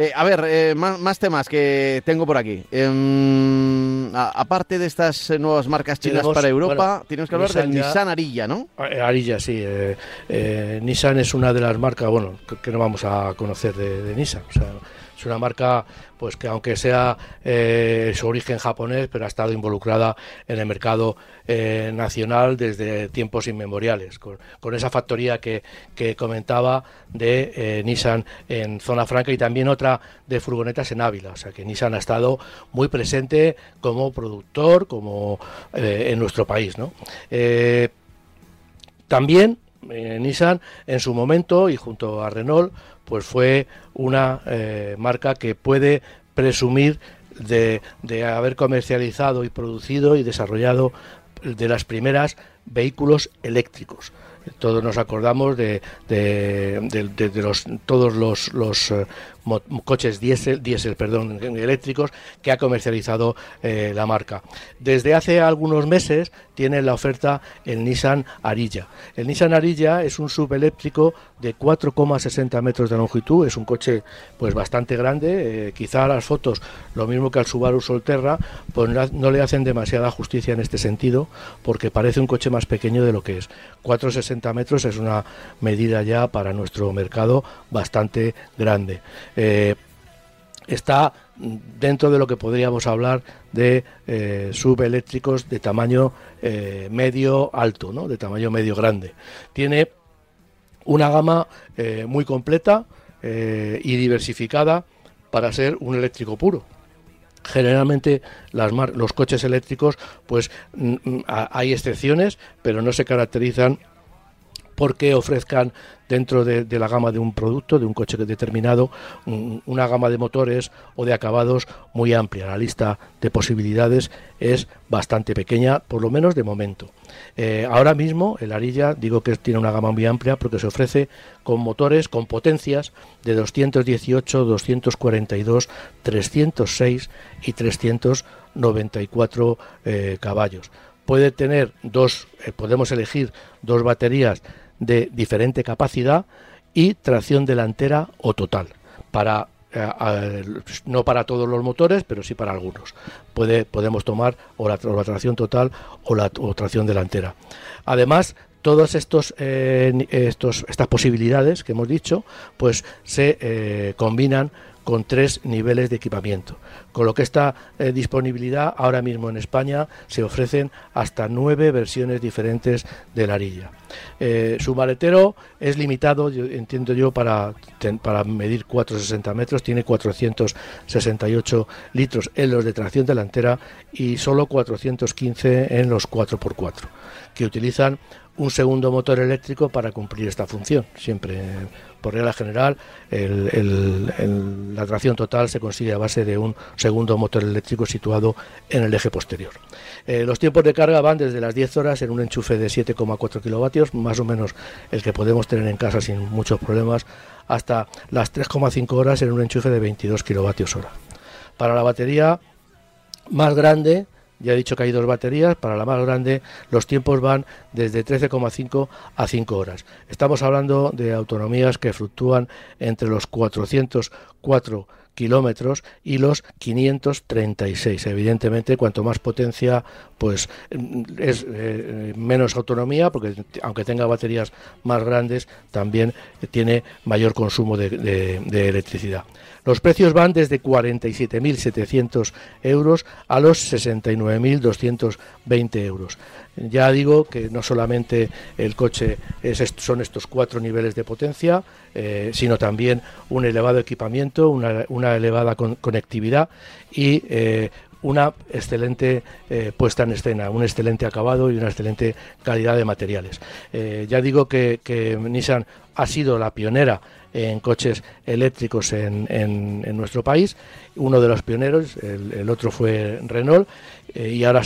Speaker 1: Eh, a ver, eh, más, temas que tengo por aquí. Em, aparte de estas nuevas marcas chinas para Europa, tenemos que hablar del Nissan Arilla, ¿no?
Speaker 2: Eh, Arilla, sí. Nissan es una de las marcas, bueno, que, no vamos a conocer de, de Nissan. O sea, es una marca pues que aunque sea eh, su origen japonés, pero ha estado involucrada en el mercado eh, nacional desde tiempos inmemoriales, con, esa factoría que, comentaba de eh, Nissan en Zona Franca y también otra de furgonetas en Ávila. O sea que Nissan ha estado muy presente como productor, como en nuestro país. ¿no? también Nissan en su momento y junto a Renault pues fue una eh, marca que puede presumir de, de haber comercializado y producido y desarrollado de las primeras vehículos eléctricos. Todos nos acordamos de, de, los, todos los, los eh, coches diésel, diésel perdón, eléctricos que ha comercializado eh, la marca. Desde hace algunos meses tiene la oferta el Nissan Arilla. El Nissan Arilla es un subeléctrico de 4,60 metros de longitud, es un coche pues bastante grande, eh, quizá las fotos, lo mismo que al Subaru Solterra, pues no le hacen demasiada justicia en este sentido, porque parece un coche más pequeño de lo que es. 4,60 metros es una medida ya para nuestro mercado bastante grande. Eh, está dentro de lo que podríamos hablar de eh, subeléctricos de tamaño eh, medio alto, ¿no? de tamaño medio grande. Tiene una gama muy completa y diversificada para ser un eléctrico puro. Generalmente las los coches eléctricos, pues mm, mm, hay excepciones, pero no se caracterizan porque ofrezcan dentro de, la gama de un producto, de un coche determinado, una gama de motores o de acabados muy amplia. La lista de posibilidades es bastante pequeña, por lo menos de momento. Eh, ahora mismo el Arilla digo que tiene una gama muy amplia porque se ofrece con motores con potencias de 218, 242, 306 y 394 eh, caballos. Puede tener dos, eh, podemos elegir dos baterías de diferente capacidad y tracción delantera o total para eh, no para todos los motores, pero sí para algunos. Puede, podemos tomar o la, tracción total o la tracción delantera. Además, todas estos, eh, estos, estas posibilidades que hemos dicho, pues se combinan con tres niveles de equipamiento. Con lo que esta eh, disponibilidad ahora mismo en España se ofrecen hasta nueve versiones diferentes de la arilla. Eh, su maletero es limitado, entiendo yo, para, para medir 460 metros, tiene 468 litros en los de tracción delantera y solo 415 en los 4x4, que utilizan un segundo motor eléctrico para cumplir esta función. Siempre, por regla general, la tracción total se consigue a base de un segundo motor eléctrico situado en el eje posterior. Eh, los tiempos de carga van desde las 10 horas en un enchufe de 7,4 kilovatios, más o menos el que podemos tener en casa sin muchos problemas, hasta las 3,5 horas en un enchufe de 22 kilovatios hora. Para la batería más grande, ya he dicho que hay dos baterías, para la más grande los tiempos van desde 13,5 a 5 horas. Estamos hablando de autonomías que fluctúan entre los 404 kilómetros y los 536. Evidentemente, cuanto más potencia, pues mm, es eh, menos autonomía, porque aunque tenga baterías más grandes, también tiene mayor consumo de electricidad. Los precios van desde 47.700 euros a los 69.220 euros. Ya digo que no solamente el coche son estos cuatro niveles de potencia, eh, sino también un elevado equipamiento, una, elevada conectividad y eh, una excelente eh, puesta en escena, un excelente acabado y una excelente calidad de materiales. ya digo que Nissan ha sido la pionera en coches eléctricos en, en, nuestro país. Uno de los pioneros, el, otro fue Renault, eh, y ahora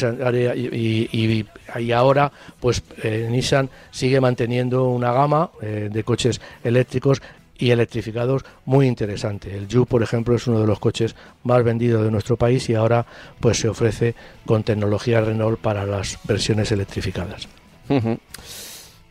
Speaker 2: y, y, ahora pues eh, Nissan sigue manteniendo una gama eh, de coches eléctricos y electrificados muy interesante. El Ju, por ejemplo, es uno de los coches más vendidos de nuestro país y ahora pues se ofrece con tecnología Renault para las versiones electrificadas.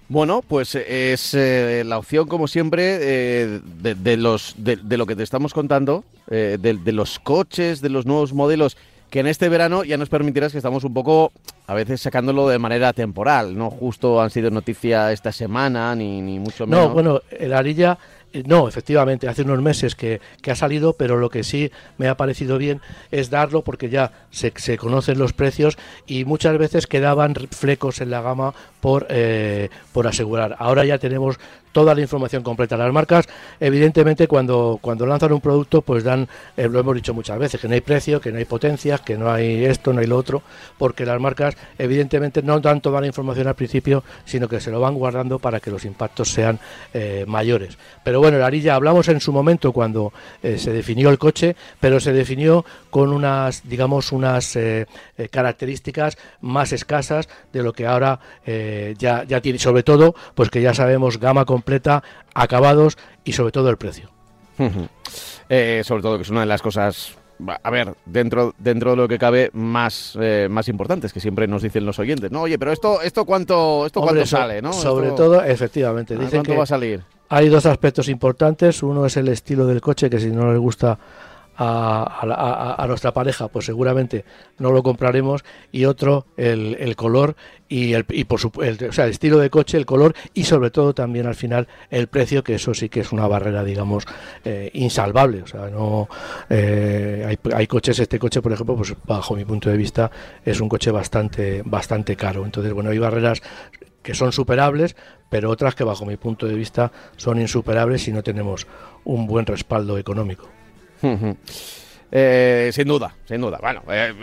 Speaker 1: Bueno, pues eh, es eh, la opción, como siempre, eh, de, los, de, lo que te estamos contando, de, los coches, de los nuevos modelos, que en este verano ya nos permitirás que estamos un poco, a veces, sacándolo de manera temporal. No justo han sido noticia esta semana, ni, ni mucho menos.
Speaker 2: No, bueno, el Arilla eh, no, efectivamente, hace unos meses que, ha salido, pero lo que sí me ha parecido bien es darlo porque ya se, se conocen los precios y muchas veces quedaban flecos en la gama por, eh, por asegurar. Ahora ya tenemos toda la información completa. Las marcas, evidentemente, cuando, cuando lanzan un producto, pues dan, eh, lo hemos dicho muchas veces, que no hay precio, que no hay potencias, que no hay esto, no hay lo otro, porque las marcas, evidentemente, no dan toda la información al principio, sino que se lo van guardando para que los impactos sean eh, mayores. Pero bueno, la arilla hablamos en su momento cuando eh, se definió el coche, pero se definió con unas, digamos, unas características más escasas de lo que ahora ya, ya tiene, sobre todo, pues que ya sabemos gama completa, acabados y sobre todo el precio.
Speaker 1: Eh, sobre todo que es una de las cosas a ver, dentro, dentro de lo que cabe, más, eh, más importantes, que siempre nos dicen los oyentes. No, oye, pero esto, esto cuánto, esto cuánto sale, ¿no?
Speaker 2: Sobre todo, efectivamente.
Speaker 1: Dicen ¿Cuánto va a salir?
Speaker 2: Hay dos aspectos importantes. Uno es el estilo del coche, que si no les gusta a, nuestra pareja, pues seguramente no lo compraremos. Y otro, el, color y, el, y por supuesto, o sea, el estilo de coche, el color y sobre todo también al final el precio, que eso sí que es una barrera, digamos, eh, insalvable. O sea, no eh, hay, hay, coches, este coche, por ejemplo, pues bajo mi punto de vista, es un coche bastante, bastante caro. Entonces, bueno, hay barreras que son superables, pero otras que bajo mi punto de vista son insuperables si no tenemos un buen respaldo económico.
Speaker 1: Eh, sin duda, sin duda. Bueno, eh,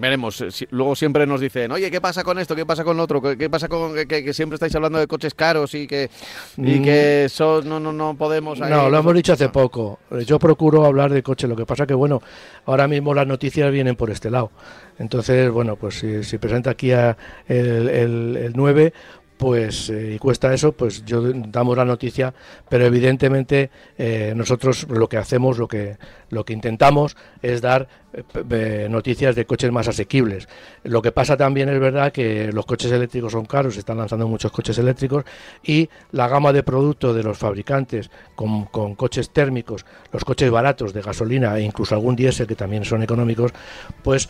Speaker 1: veremos. Luego siempre nos dicen, oye, ¿qué pasa con esto? ¿Qué pasa con lo otro? ¿Qué, pasa con que, siempre estáis hablando de coches caros y que, y que mm. no, no, no podemos...
Speaker 2: no, lo hemos dicho hace poco. Yo procuro hablar de coches. Lo que pasa que, bueno, ahora mismo las noticias vienen por este lado. Entonces, bueno, pues si, presenta aquí el, el, el 9, pues eh, y cuesta eso, pues yo damos la noticia, pero evidentemente eh, nosotros lo que hacemos, lo que lo que intentamos es dar eh, noticias de coches más asequibles. Lo que pasa también es verdad que los coches eléctricos son caros, se están lanzando muchos coches eléctricos y la gama de productos de los fabricantes con, coches térmicos, los coches baratos de gasolina e incluso algún diésel que también son económicos, pues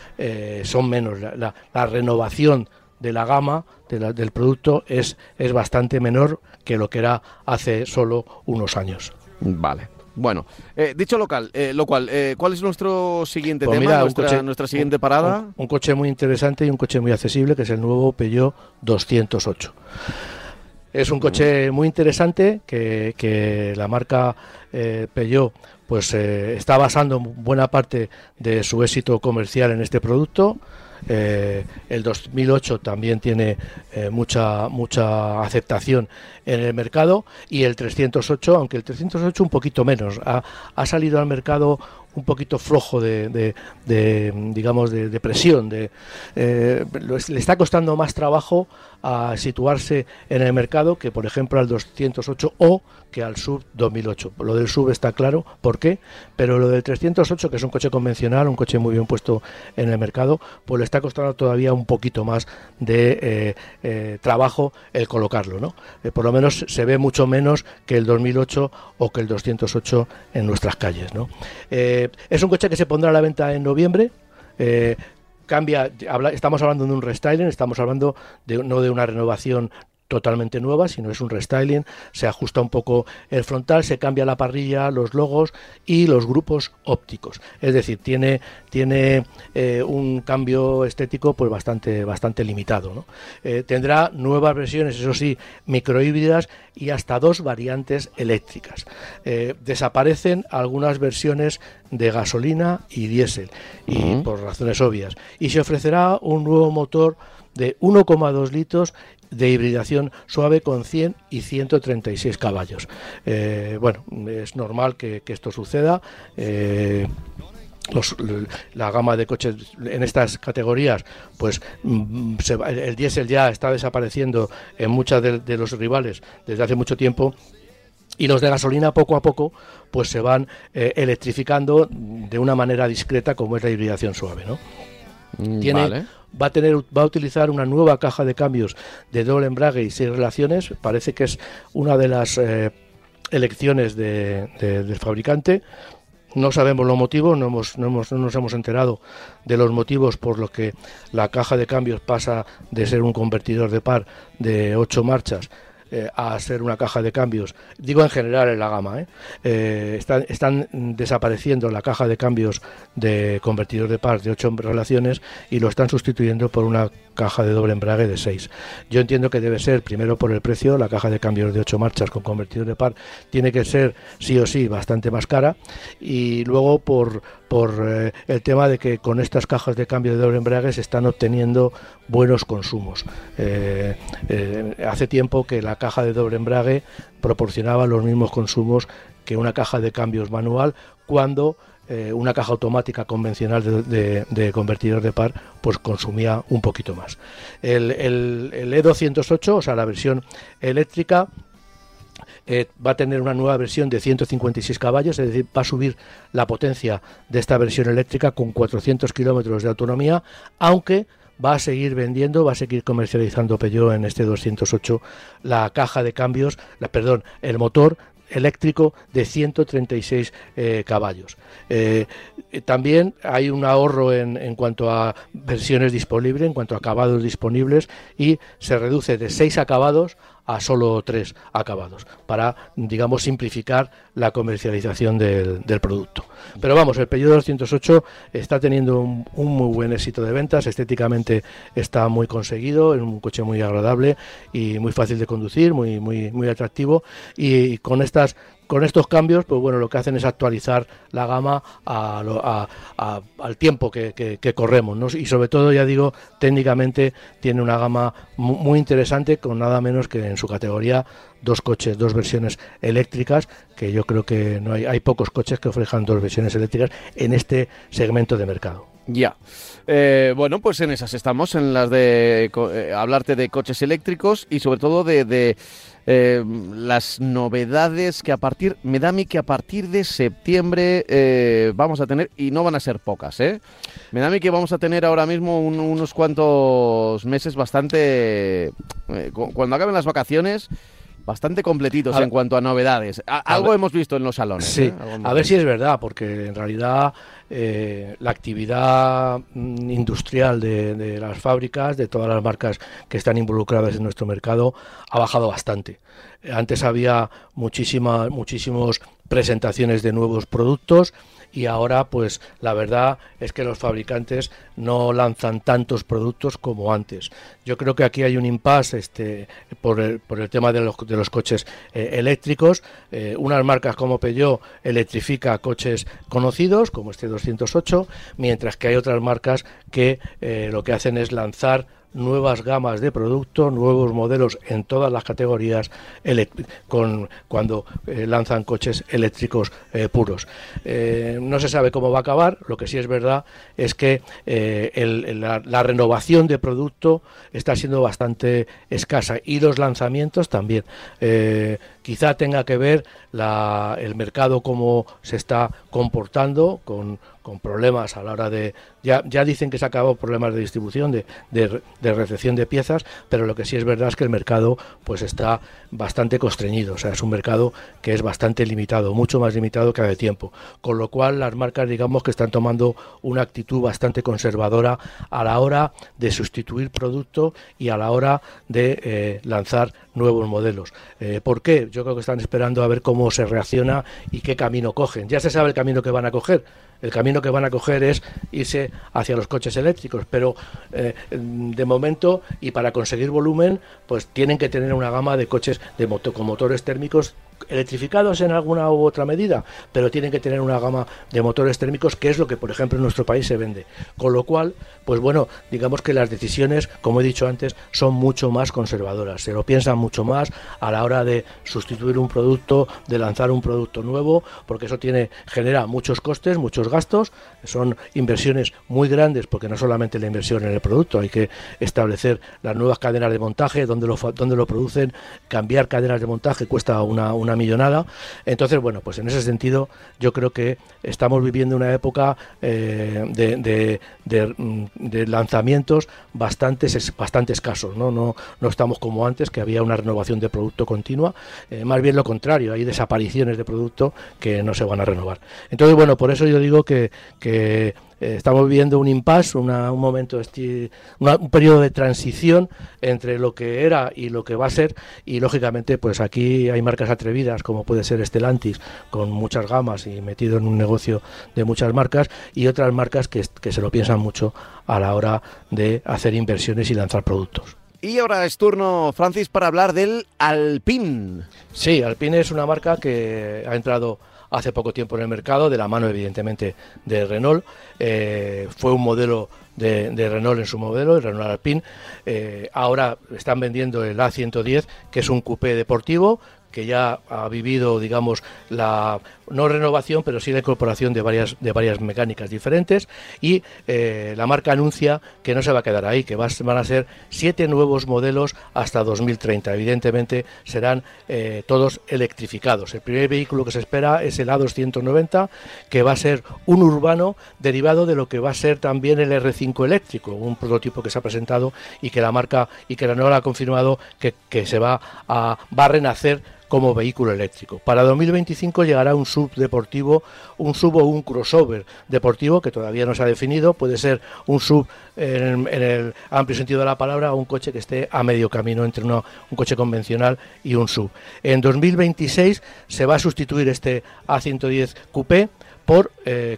Speaker 2: son menos. la renovación de la gama del producto es, es bastante menor que lo que era hace solo unos años.
Speaker 1: Vale. Bueno, eh, dicho local, eh, lo cual, eh, ¿cuál es nuestro siguiente pues tema, nuestra, nuestra, siguiente parada?
Speaker 2: Un, coche muy interesante y un coche muy accesible, que es el nuevo Peugeot 208. Es un coche muy interesante que, que la marca Peugeot pues está basando buena parte de su éxito comercial en este producto. Eh, el 2008 también tiene eh, mucha mucha aceptación en el mercado y el 308, aunque el 308 un poquito menos, ha, ha salido al mercado un poquito flojo de, digamos de, presión eh, le está costando más trabajo a situarse en el mercado que por ejemplo al 208 o que al sub 2008 lo del sub está claro por qué pero lo del 308 que es un coche convencional un coche muy bien puesto en el mercado pues le está costando todavía un poquito más de eh, eh, trabajo el colocarlo no por lo menos se ve mucho menos que el 2008 o que el 208 en nuestras calles no eh, es un coche que se pondrá a la venta en noviembre. Eh, cambia, estamos hablando de un restyling, estamos hablando de, no de una renovación totalmente nueva, sino es un restyling, se ajusta un poco el frontal, se cambia la parrilla, los logos y los grupos ópticos. Es decir, tiene, tiene eh, un cambio estético pues bastante, bastante limitado. Eh, tendrá nuevas versiones, eso sí, microhíbridas y hasta dos variantes eléctricas. Eh, desaparecen algunas versiones de gasolina y diésel, y por razones obvias. Y se ofrecerá un nuevo motor de 1,2 litros de hibridación suave con 100 y 136 caballos. Eh, bueno, es normal que, esto suceda. Eh, la gama de coches en estas categorías, pues mm, el diésel ya está desapareciendo en muchas de, los rivales desde hace mucho tiempo y los de gasolina poco a poco pues se van eh, electrificando de una manera discreta como es la hibridación suave, ¿no?
Speaker 1: Mm, Tiene
Speaker 2: va a tener va a utilizar una nueva caja de cambios de doble embrague y seis relaciones. Parece que es una de las eh, elecciones del fabricante. No sabemos los motivos, no, hemos, no, hemos, no nos hemos enterado de los motivos por los que la caja de cambios pasa de ser un convertidor de par de ocho marchas eh, a ser una caja de cambios, digo en general en la gama, ¿eh? Eh, están, están, desapareciendo la caja de cambios de convertidor de par de 8 relaciones y lo están sustituyendo por una caja de doble embrague de 6. Yo entiendo que debe ser, primero por el precio, la caja de cambios de 8 marchas con convertidor de par tiene que ser sí o sí bastante más cara y luego por, por eh, el tema de que con estas cajas de cambio de doble embrague se están obteniendo buenos consumos. Eh, eh, hace tiempo que la caja de doble embrague proporcionaba los mismos consumos que una caja de cambios manual cuando eh, una caja automática convencional de, convertidor de par pues consumía un poquito más. El, E208, e o sea, la versión eléctrica, eh, va a tener una nueva versión de 156 caballos, es decir, va a subir la potencia de esta versión eléctrica con 400 kilómetros de autonomía, aunque va a seguir vendiendo, va a seguir comercializando Peugeot en este 208 la caja de cambios, la, perdón, el motor eléctrico de 136 eh, caballos. Eh, también hay un ahorro en, en, cuanto a versiones disponibles, en cuanto a acabados disponibles y se reduce de 6 acabados a solo tres acabados para, digamos, simplificar la comercialización del, producto. Pero vamos, el Peugeot 208 está teniendo un, muy buen éxito de ventas, estéticamente está muy conseguido, es un coche muy agradable y muy fácil de conducir, muy, muy, muy atractivo y con estas con estos cambios, pues bueno, lo que hacen es actualizar la gama al tiempo que, corremos, Y sobre todo, ya digo, técnicamente tiene una gama muy interesante con nada menos que en su categoría dos coches, dos versiones eléctricas, que yo creo que no hay, hay pocos coches que ofrezcan dos versiones eléctricas en este segmento de mercado.
Speaker 1: Ya. Eh, bueno, pues en esas estamos, en las de eh, hablarte de coches eléctricos y sobre todo de eh, las novedades que a partir, me da a que a partir de septiembre eh, vamos a tener, y no van a ser pocas, ¿eh? Me da a mí que vamos a tener ahora mismo unos cuantos meses bastante, eh, cuando acaben las vacaciones, bastante completitos en cuanto a novedades. algo hemos visto en los salones.
Speaker 2: Sí, a ver si es verdad, porque en realidad la actividad mm, industrial de, las fábricas, de todas las marcas que están involucradas en nuestro mercado, ha bajado bastante. Antes había muchísimas, muchísimos presentaciones de nuevos productos y ahora pues la verdad es que los fabricantes no lanzan tantos productos como antes. Yo creo que aquí hay un impasse este, por, el, por el tema de los, de los coches eh, eléctricos. Eh, unas marcas como Peugeot electrifica coches conocidos como este 208, mientras que hay otras marcas que eh, lo que hacen es lanzar nuevas gamas de productos, nuevos modelos en todas las categorías con, cuando eh, lanzan coches eléctricos eh, puros. Eh, no se sabe cómo va a acabar, lo que sí es verdad es que la, renovación de producto está siendo bastante escasa y los lanzamientos también. quizá tenga que ver el mercado cómo se está comportando con con problemas a la hora de... Ya, ya dicen que se acabado problemas de distribución, de, de, recepción de piezas, pero lo que sí es verdad es que el mercado pues está bastante constreñido, o sea, es un mercado que es bastante limitado, mucho más limitado que hace tiempo, con lo cual las marcas digamos que están tomando una actitud bastante conservadora a la hora de sustituir producto y a la hora de eh, lanzar nuevos modelos. Eh, ¿Por qué? Yo creo que están esperando a ver cómo se reacciona y qué camino cogen. Ya se sabe el camino que van a coger el camino que van a coger es irse hacia los coches eléctricos, pero eh, de momento y para conseguir volumen, pues tienen que tener una gama de coches de con motores térmicos electrificados en alguna u otra medida, pero tienen que tener una gama de motores térmicos, que es lo que, por ejemplo, en nuestro país se vende. Con lo cual, pues bueno, digamos que las decisiones, como he dicho antes, son mucho más conservadoras. Se lo piensan mucho más a la hora de sustituir un producto, de lanzar un producto nuevo, porque eso tiene genera muchos costes, muchos gastos, son inversiones muy grandes, porque no solamente la inversión en el producto, hay que establecer las nuevas cadenas de montaje, donde lo, donde lo producen, cambiar cadenas de montaje cuesta una, una millonada. Entonces, bueno, pues en ese sentido yo creo que estamos viviendo una época eh, de, mm, de, lanzamientos bastante, escasos, ¿no? ¿no? No estamos como antes, que había una renovación de producto continua, eh, más bien lo contrario, hay desapariciones de producto que no se van a renovar. Entonces, bueno, por eso yo digo que eh, estamos viviendo un impasse, un momento, un periodo de transición entre lo que era y lo que va a ser y lógicamente pues aquí hay marcas atrevidas como puede ser Estelantis con muchas gamas y metido en un negocio de muchas marcas y otras marcas que, que se lo piensan mucho a la hora de hacer inversiones y lanzar productos.
Speaker 1: Y ahora es turno, Francis, para hablar del Alpine.
Speaker 2: Sí, Alpine es una marca que ha entrado hace poco tiempo en el mercado, de la mano evidentemente de Renault. Eh, fue un modelo de, Renault en su modelo, el Renault Alpine. Eh, ahora están vendiendo el A110, que es un coupé deportivo que ya ha vivido, digamos, la no renovación, pero sí la incorporación de varias, de varias mecánicas diferentes. Y eh, la marca anuncia que no se va a quedar ahí, que van a ser siete nuevos modelos hasta 2030. Evidentemente serán eh, todos electrificados. El primer vehículo que se espera es el A290, que va a ser un urbano derivado de lo que va a ser también el R5 eléctrico, un prototipo que se ha presentado y que la marca y que la NORA ha confirmado que, que se va a, va a renacer como vehículo eléctrico. Para 2025 llegará un deportivo, un sub o un crossover deportivo que todavía no se ha definido. Puede ser un sub en, el amplio sentido de la palabra o un coche que esté a medio camino entre un coche convencional y un sub. En 2026 se va a sustituir este A110 Coupé por eh,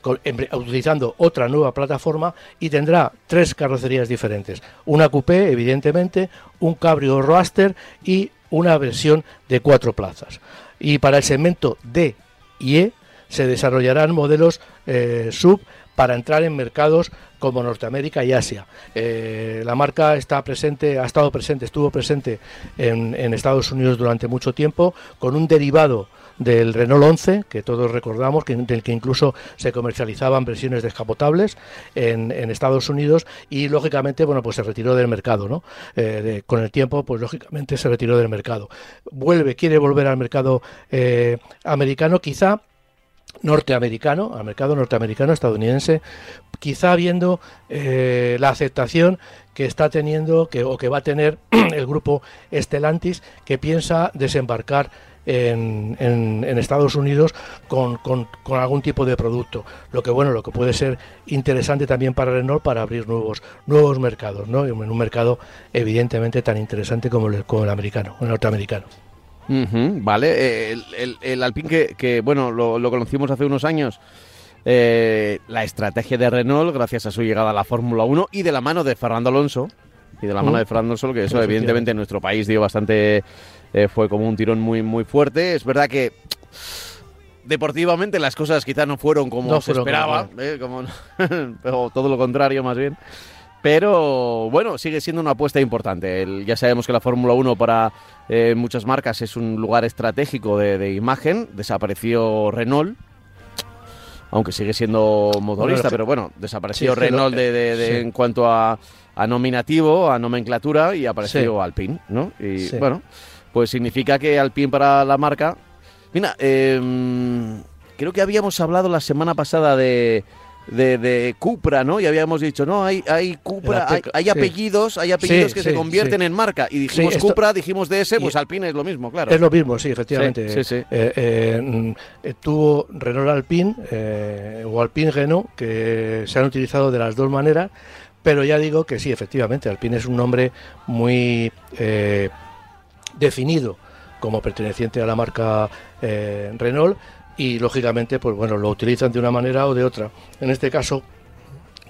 Speaker 2: utilizando otra nueva plataforma y tendrá tres carrocerías diferentes. Una coupé, evidentemente, un cabrio roadster y una versión de cuatro plazas. Y para el segmento D y E se desarrollarán modelos eh, sub para entrar en mercados como Norteamérica y Asia. Eh, la marca está presente, ha estado presente, estuvo presente en, Estados Unidos durante mucho tiempo con un derivado del Renault 11, que todos recordamos, que, del que incluso se comercializaban versiones descapotables en, en Estados Unidos y lógicamente, bueno, pues se retiró del mercado, ¿no? Eh, con el tiempo, pues lógicamente se retiró del mercado. Vuelve, quiere volver al mercado eh, americano, quizá norteamericano, al mercado norteamericano, estadounidense, quizá viendo eh, la aceptación que está teniendo que, o que va a tener el grupo Estelantis, que piensa desembarcar en, en, Estados Unidos con, algún tipo de producto. Lo que bueno, lo que puede ser interesante también para Renault para abrir nuevos, nuevos mercados, ¿no? En un mercado evidentemente tan interesante como el, como el americano, el norteamericano.
Speaker 1: Vale, el, el, el, Alpine que, bueno, lo, lo, conocimos hace unos años. Eh, la estrategia de Renault, gracias a su llegada a la Fórmula 1 y de la mano de Fernando Alonso, y de la mano de Fernando Alonso, que eso evidentemente en nuestro país dio bastante eh, fue como un tirón muy, muy fuerte. Es verdad que deportivamente las cosas quizás no fueron como se esperaba, ¿eh? como, pero todo lo contrario más bien. Pero bueno, sigue siendo una apuesta importante. ya sabemos que la Fórmula 1 para eh, muchas marcas es un lugar estratégico de, imagen. Desapareció Renault, aunque sigue siendo motorista, pero bueno, desapareció Renault de, en cuanto a, nominativo, a nomenclatura y apareció Alpine, ¿no? Y bueno, pues significa que Alpine para la marca... Mira, em, creo que habíamos hablado la semana pasada de, de, Cupra, ¿no? Y habíamos dicho, no, hay, hay Cupra, hay, apellidos, hay apellidos que se convierten en marca. Y dijimos Cupra, dijimos DS, pues Alpine es lo mismo, claro.
Speaker 2: Es lo mismo, sí, efectivamente. Eh, eh, mm, tuvo Renault Alpine eh, o Alpine Renault, que se han utilizado de las dos maneras, pero ya digo que sí, efectivamente, Alpine es un nombre muy definido como perteneciente a la marca eh, Renault y lógicamente pues bueno lo utilizan de una manera o de otra. En este caso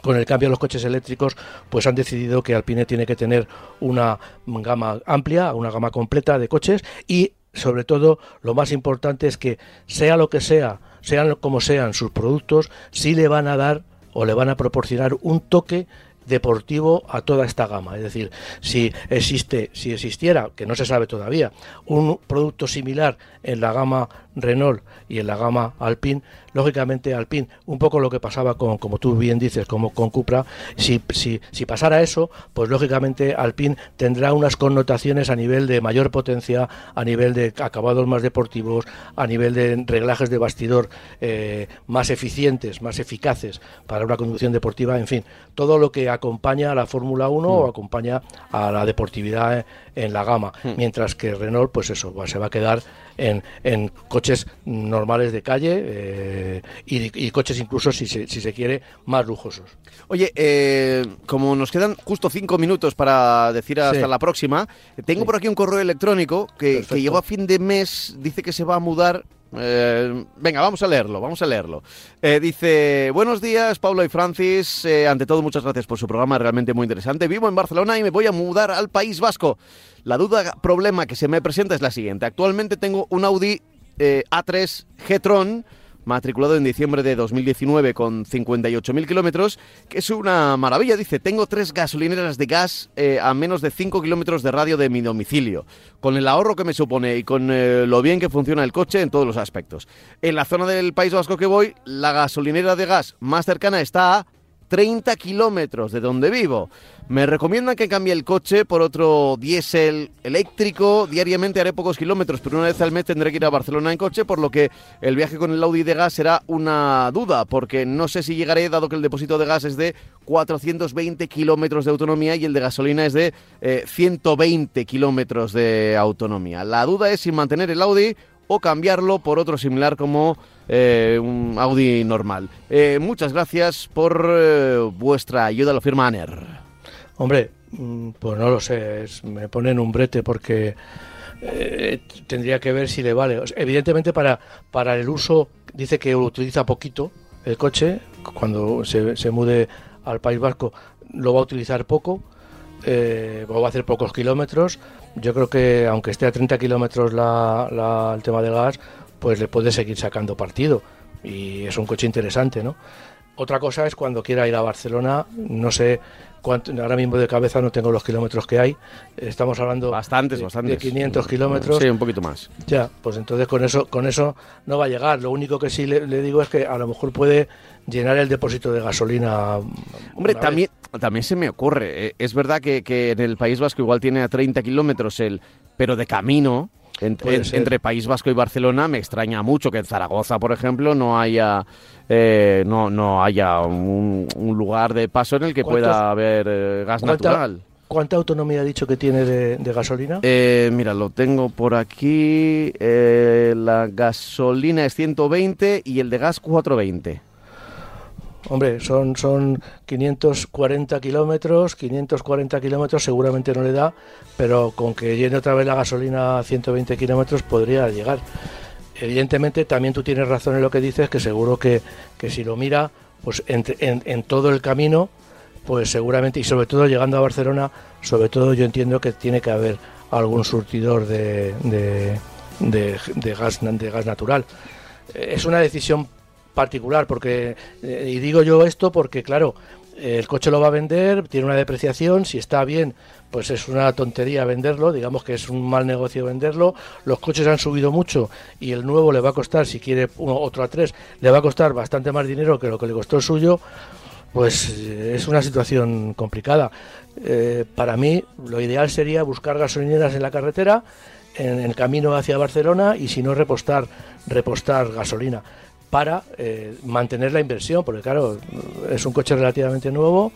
Speaker 2: con el cambio a los coches eléctricos, pues han decidido que Alpine tiene que tener una gama amplia, una gama completa de coches y sobre todo lo más importante es que sea lo que sea, sean como sean sus productos, sí le van a dar o le van a proporcionar un toque deportivo a toda esta gama. Es decir, si existe, si existiera, que no se sabe todavía, un producto similar en la gama Renault y en la gama Alpine, lógicamente Alpine, un poco lo que pasaba con, como tú bien dices, como con Cupra, si, si, si pasara eso, pues lógicamente Alpine tendrá unas connotaciones a nivel de mayor potencia, a nivel de acabados más deportivos, a nivel de reglajes de bastidor eh, más eficientes, más eficaces para una conducción deportiva, en fin, todo lo que acompaña a la Fórmula 1 o mm. acompaña a la deportividad en la gama, mm. mientras que Renault, pues eso, se va a quedar en, en coches normales de calle eh, y, y coches incluso, si se, si se quiere, más lujosos.
Speaker 1: Oye, eh, como nos quedan justo cinco minutos para decir hasta
Speaker 2: Sí.
Speaker 1: la próxima, tengo
Speaker 2: Sí.
Speaker 1: por aquí un correo electrónico que, que llegó a fin de mes, dice que se va a mudar. eh, venga, vamos a leerlo, vamos a leerlo. Eh, dice, buenos días, Pablo y Francis. Eh, ante todo, muchas gracias por su programa, realmente muy interesante. Vivo en Barcelona y me voy a mudar al País Vasco. La duda, problema que se me presenta es la siguiente. Actualmente tengo un Audi eh, A3 G-Tron matriculado en diciembre de 2019 con 58.000 kilómetros, que es una maravilla. Dice, tengo tres gasolineras de gas eh, a menos de 5 kilómetros de radio de mi domicilio, con el ahorro que me supone y con eh, lo bien que funciona el coche en todos los aspectos. En la zona del País Vasco que voy, la gasolinera de gas más cercana está a 30 kilómetros de donde vivo. Me recomiendan que cambie el coche por otro diésel eléctrico. Diariamente haré pocos kilómetros, pero una vez al mes tendré que ir a Barcelona en coche, por lo que el viaje con el Audi de gas será una duda, porque no sé si llegaré, dado que el depósito de gas es de 420 kilómetros de autonomía y el de gasolina es de eh, 120 kilómetros de autonomía. La duda es si mantener el Audi o cambiarlo por otro similar como eh, un Audi normal. Eh, muchas gracias por eh, vuestra ayuda, lo firma Aner.
Speaker 2: Hombre, mm, pues no lo sé, es- me ponen un brete porque eh, tendría que ver si le vale. Evidentemente para, para el uso, dice que lo utiliza poquito el coche, cuando se, se mude al País Vasco lo va a utilizar poco, eh, va a hacer pocos kilómetros. Yo creo que aunque esté a 30 kilómetros la, la- el tema del gas, pues le puede seguir sacando partido. Y es un coche interesante, ¿no? Otra cosa es cuando quiera ir a Barcelona, no sé cuánto, ahora mismo de cabeza no tengo los kilómetros que hay, estamos hablando
Speaker 1: Bastantes,
Speaker 2: de,
Speaker 1: bastantes.
Speaker 2: de 500 kilómetros,
Speaker 1: Sí, un poquito más.
Speaker 2: ya, pues entonces con eso, con eso no va a llegar. Lo único que sí le, le digo es que a lo mejor puede llenar el depósito de gasolina.
Speaker 1: Hombre,
Speaker 2: vez.
Speaker 1: también, también se me ocurre. eh, es verdad que, que en el País Vasco igual tiene a 30 kilómetros el, pero de camino. Entre País Vasco y Barcelona me extraña mucho que en Zaragoza, por ejemplo, no haya eh, no, no haya un, un lugar de paso en el que
Speaker 2: ¿Cuántos-
Speaker 1: pueda haber eh, gas
Speaker 2: ¿Cuánta-
Speaker 1: natural.
Speaker 2: ¿Cuánta autonomía ha dicho que tiene de, de gasolina?
Speaker 1: Eh, mira, lo tengo por aquí. eh, la gasolina es 120 y el de gas 420.
Speaker 2: Hombre, son, son 540 kilómetros, 540 kilómetros seguramente no le da, pero con que llene otra vez la gasolina a 120 kilómetros podría llegar. Evidentemente también tú tienes razón en lo que dices, que seguro que, que si lo mira, pues en, en- todo el camino, pues seguramente, y sobre todo llegando a Barcelona, sobre todo yo entiendo que tiene que haber algún surtidor de, de, de- de gas, de gas natural. Es una decisión particular, porque, eh, y digo yo esto porque, claro, el coche lo va a vender, tiene una depreciación, si está bien, pues es una tontería venderlo, digamos que es un mal negocio venderlo, los coches han subido mucho y el nuevo le va a costar, si quiere uno, otro a tres, le va a costar bastante más dinero que lo que le costó el suyo, pues eh, es una situación complicada. Eh, para mí lo ideal sería buscar gasolineras en la carretera, en el camino hacia Barcelona y si no repostar, repostar gasolina para eh, mantener la inversión, porque claro, es un coche relativamente nuevo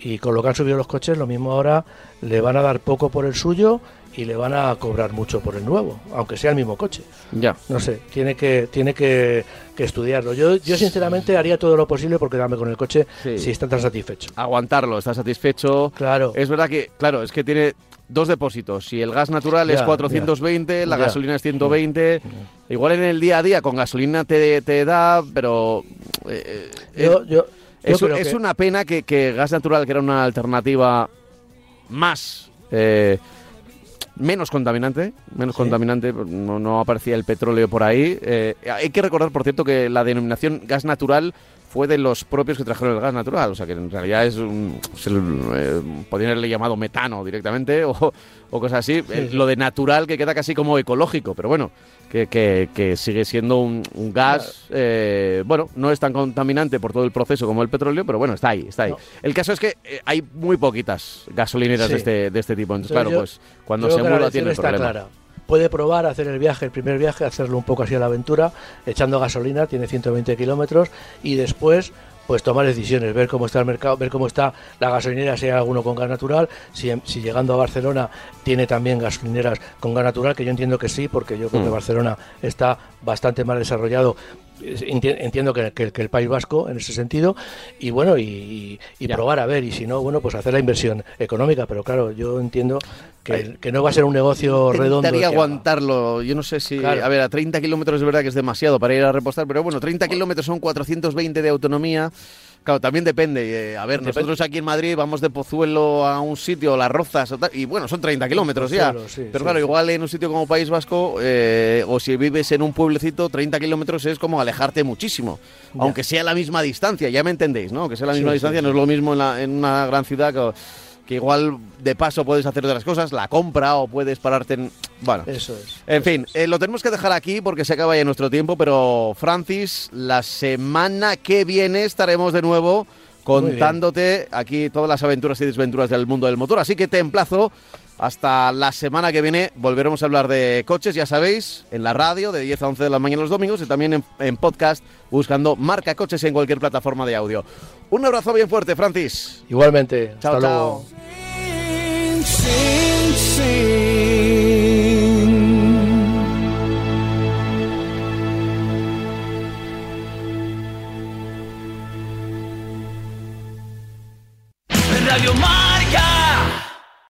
Speaker 2: y con lo que han subido los coches, lo mismo ahora le van a dar poco por el suyo y le van a cobrar mucho por el nuevo, aunque sea el mismo coche.
Speaker 1: Ya.
Speaker 2: No sé, tiene que, tiene que, que estudiarlo. Yo, yo sinceramente haría todo lo posible por quedarme con el coche
Speaker 1: Sí.
Speaker 2: si está tan satisfecho.
Speaker 1: Aguantarlo, está satisfecho.
Speaker 2: Claro.
Speaker 1: Es verdad que, claro, es que tiene dos depósitos. Si el gas natural es
Speaker 2: Ya,
Speaker 1: 420, la
Speaker 2: ya.
Speaker 1: gasolina es 120. Igual en el día a día con gasolina te, te da, pero eh, eh,
Speaker 2: Yo, yo,
Speaker 1: es,
Speaker 2: creo
Speaker 1: es
Speaker 2: que-
Speaker 1: una pena que, que gas natural, que era una alternativa más... eh, menos contaminante, menos
Speaker 2: Sí.
Speaker 1: contaminante, no, no aparecía el petróleo por ahí. Eh, hay que recordar, por cierto, que la denominación gas natural fue de los propios que trajeron el gas natural, o sea que en realidad es un, es el, eh, podrían haberle llamado metano directamente o, o cosas así. Eh,
Speaker 2: sí.
Speaker 1: Lo de natural que queda casi como ecológico, pero bueno, que, que- que sigue siendo un, un gas, eh, bueno, no es tan contaminante por todo el proceso como el petróleo, pero bueno, está ahí, está ahí.
Speaker 2: No.
Speaker 1: El caso es que hay muy poquitas gasolineras de, este, de este tipo, entonces
Speaker 2: Pero
Speaker 1: claro,
Speaker 2: yo-
Speaker 1: pues cuando se muda tiene el
Speaker 2: está
Speaker 1: problema.
Speaker 2: clara. Puede probar hacer el viaje, el primer viaje, hacerlo un poco así a la aventura, echando gasolina, tiene 120 kilómetros, y después, pues tomar decisiones, ver cómo está el mercado, ver cómo está la gasolinera, si hay alguno con gas natural, si, si llegando a Barcelona tiene también gasolineras con gas natural, que yo entiendo que sí, porque yo creo que
Speaker 1: Mm.
Speaker 2: Barcelona está bastante más desarrollado Entiendo que, que- que el País Vasco en ese sentido y bueno y, probar a ver y si no bueno pues hacer la inversión económica pero claro yo entiendo que, que no va a ser un negocio redondo
Speaker 1: Intentaría aguantarlo. Yo no sé si.
Speaker 2: Claro.
Speaker 1: A ver, a 30 kilómetros es verdad que es demasiado para ir a repostar, pero bueno, 30 kilómetros son 420 de autonomía. Claro, también depende. eh, a ver,
Speaker 2: Depende.
Speaker 1: nosotros aquí en Madrid vamos de Pozuelo a un sitio, Las Rozas, o tal, y bueno, son 30 kilómetros ya.
Speaker 2: Sí,
Speaker 1: pero
Speaker 2: sí,
Speaker 1: claro,
Speaker 2: sí.
Speaker 1: igual en un sitio como País Vasco, eh, o si vives en un pueblecito, 30 kilómetros es como alejarte muchísimo.
Speaker 2: Ya.
Speaker 1: Aunque sea la misma distancia, ya me entendéis, ¿no? Que sea la misma distancia, no es lo mismo en, la- en una gran ciudad que, que igual de paso puedes hacer otras cosas, la compra o puedes pararte en... Bueno,
Speaker 2: eso es
Speaker 1: en
Speaker 2: eso
Speaker 1: fin,
Speaker 2: es.
Speaker 1: eh, lo tenemos que dejar aquí porque se acaba ya nuestro tiempo, pero Francis, la semana que viene estaremos de nuevo contándote aquí todas las aventuras y desventuras del mundo del motor. Así que te emplazo hasta la semana que viene. Volveremos a hablar de coches, ya sabéis, en la radio de 10 a 11 de la mañana los domingos y también en, en podcast buscando marca coches en cualquier plataforma de audio. Un abrazo bien fuerte, Francis.
Speaker 2: igualmente
Speaker 1: Chao,
Speaker 2: hasta
Speaker 1: chao.
Speaker 2: luego
Speaker 3: Sing, sing.
Speaker 4: Radio.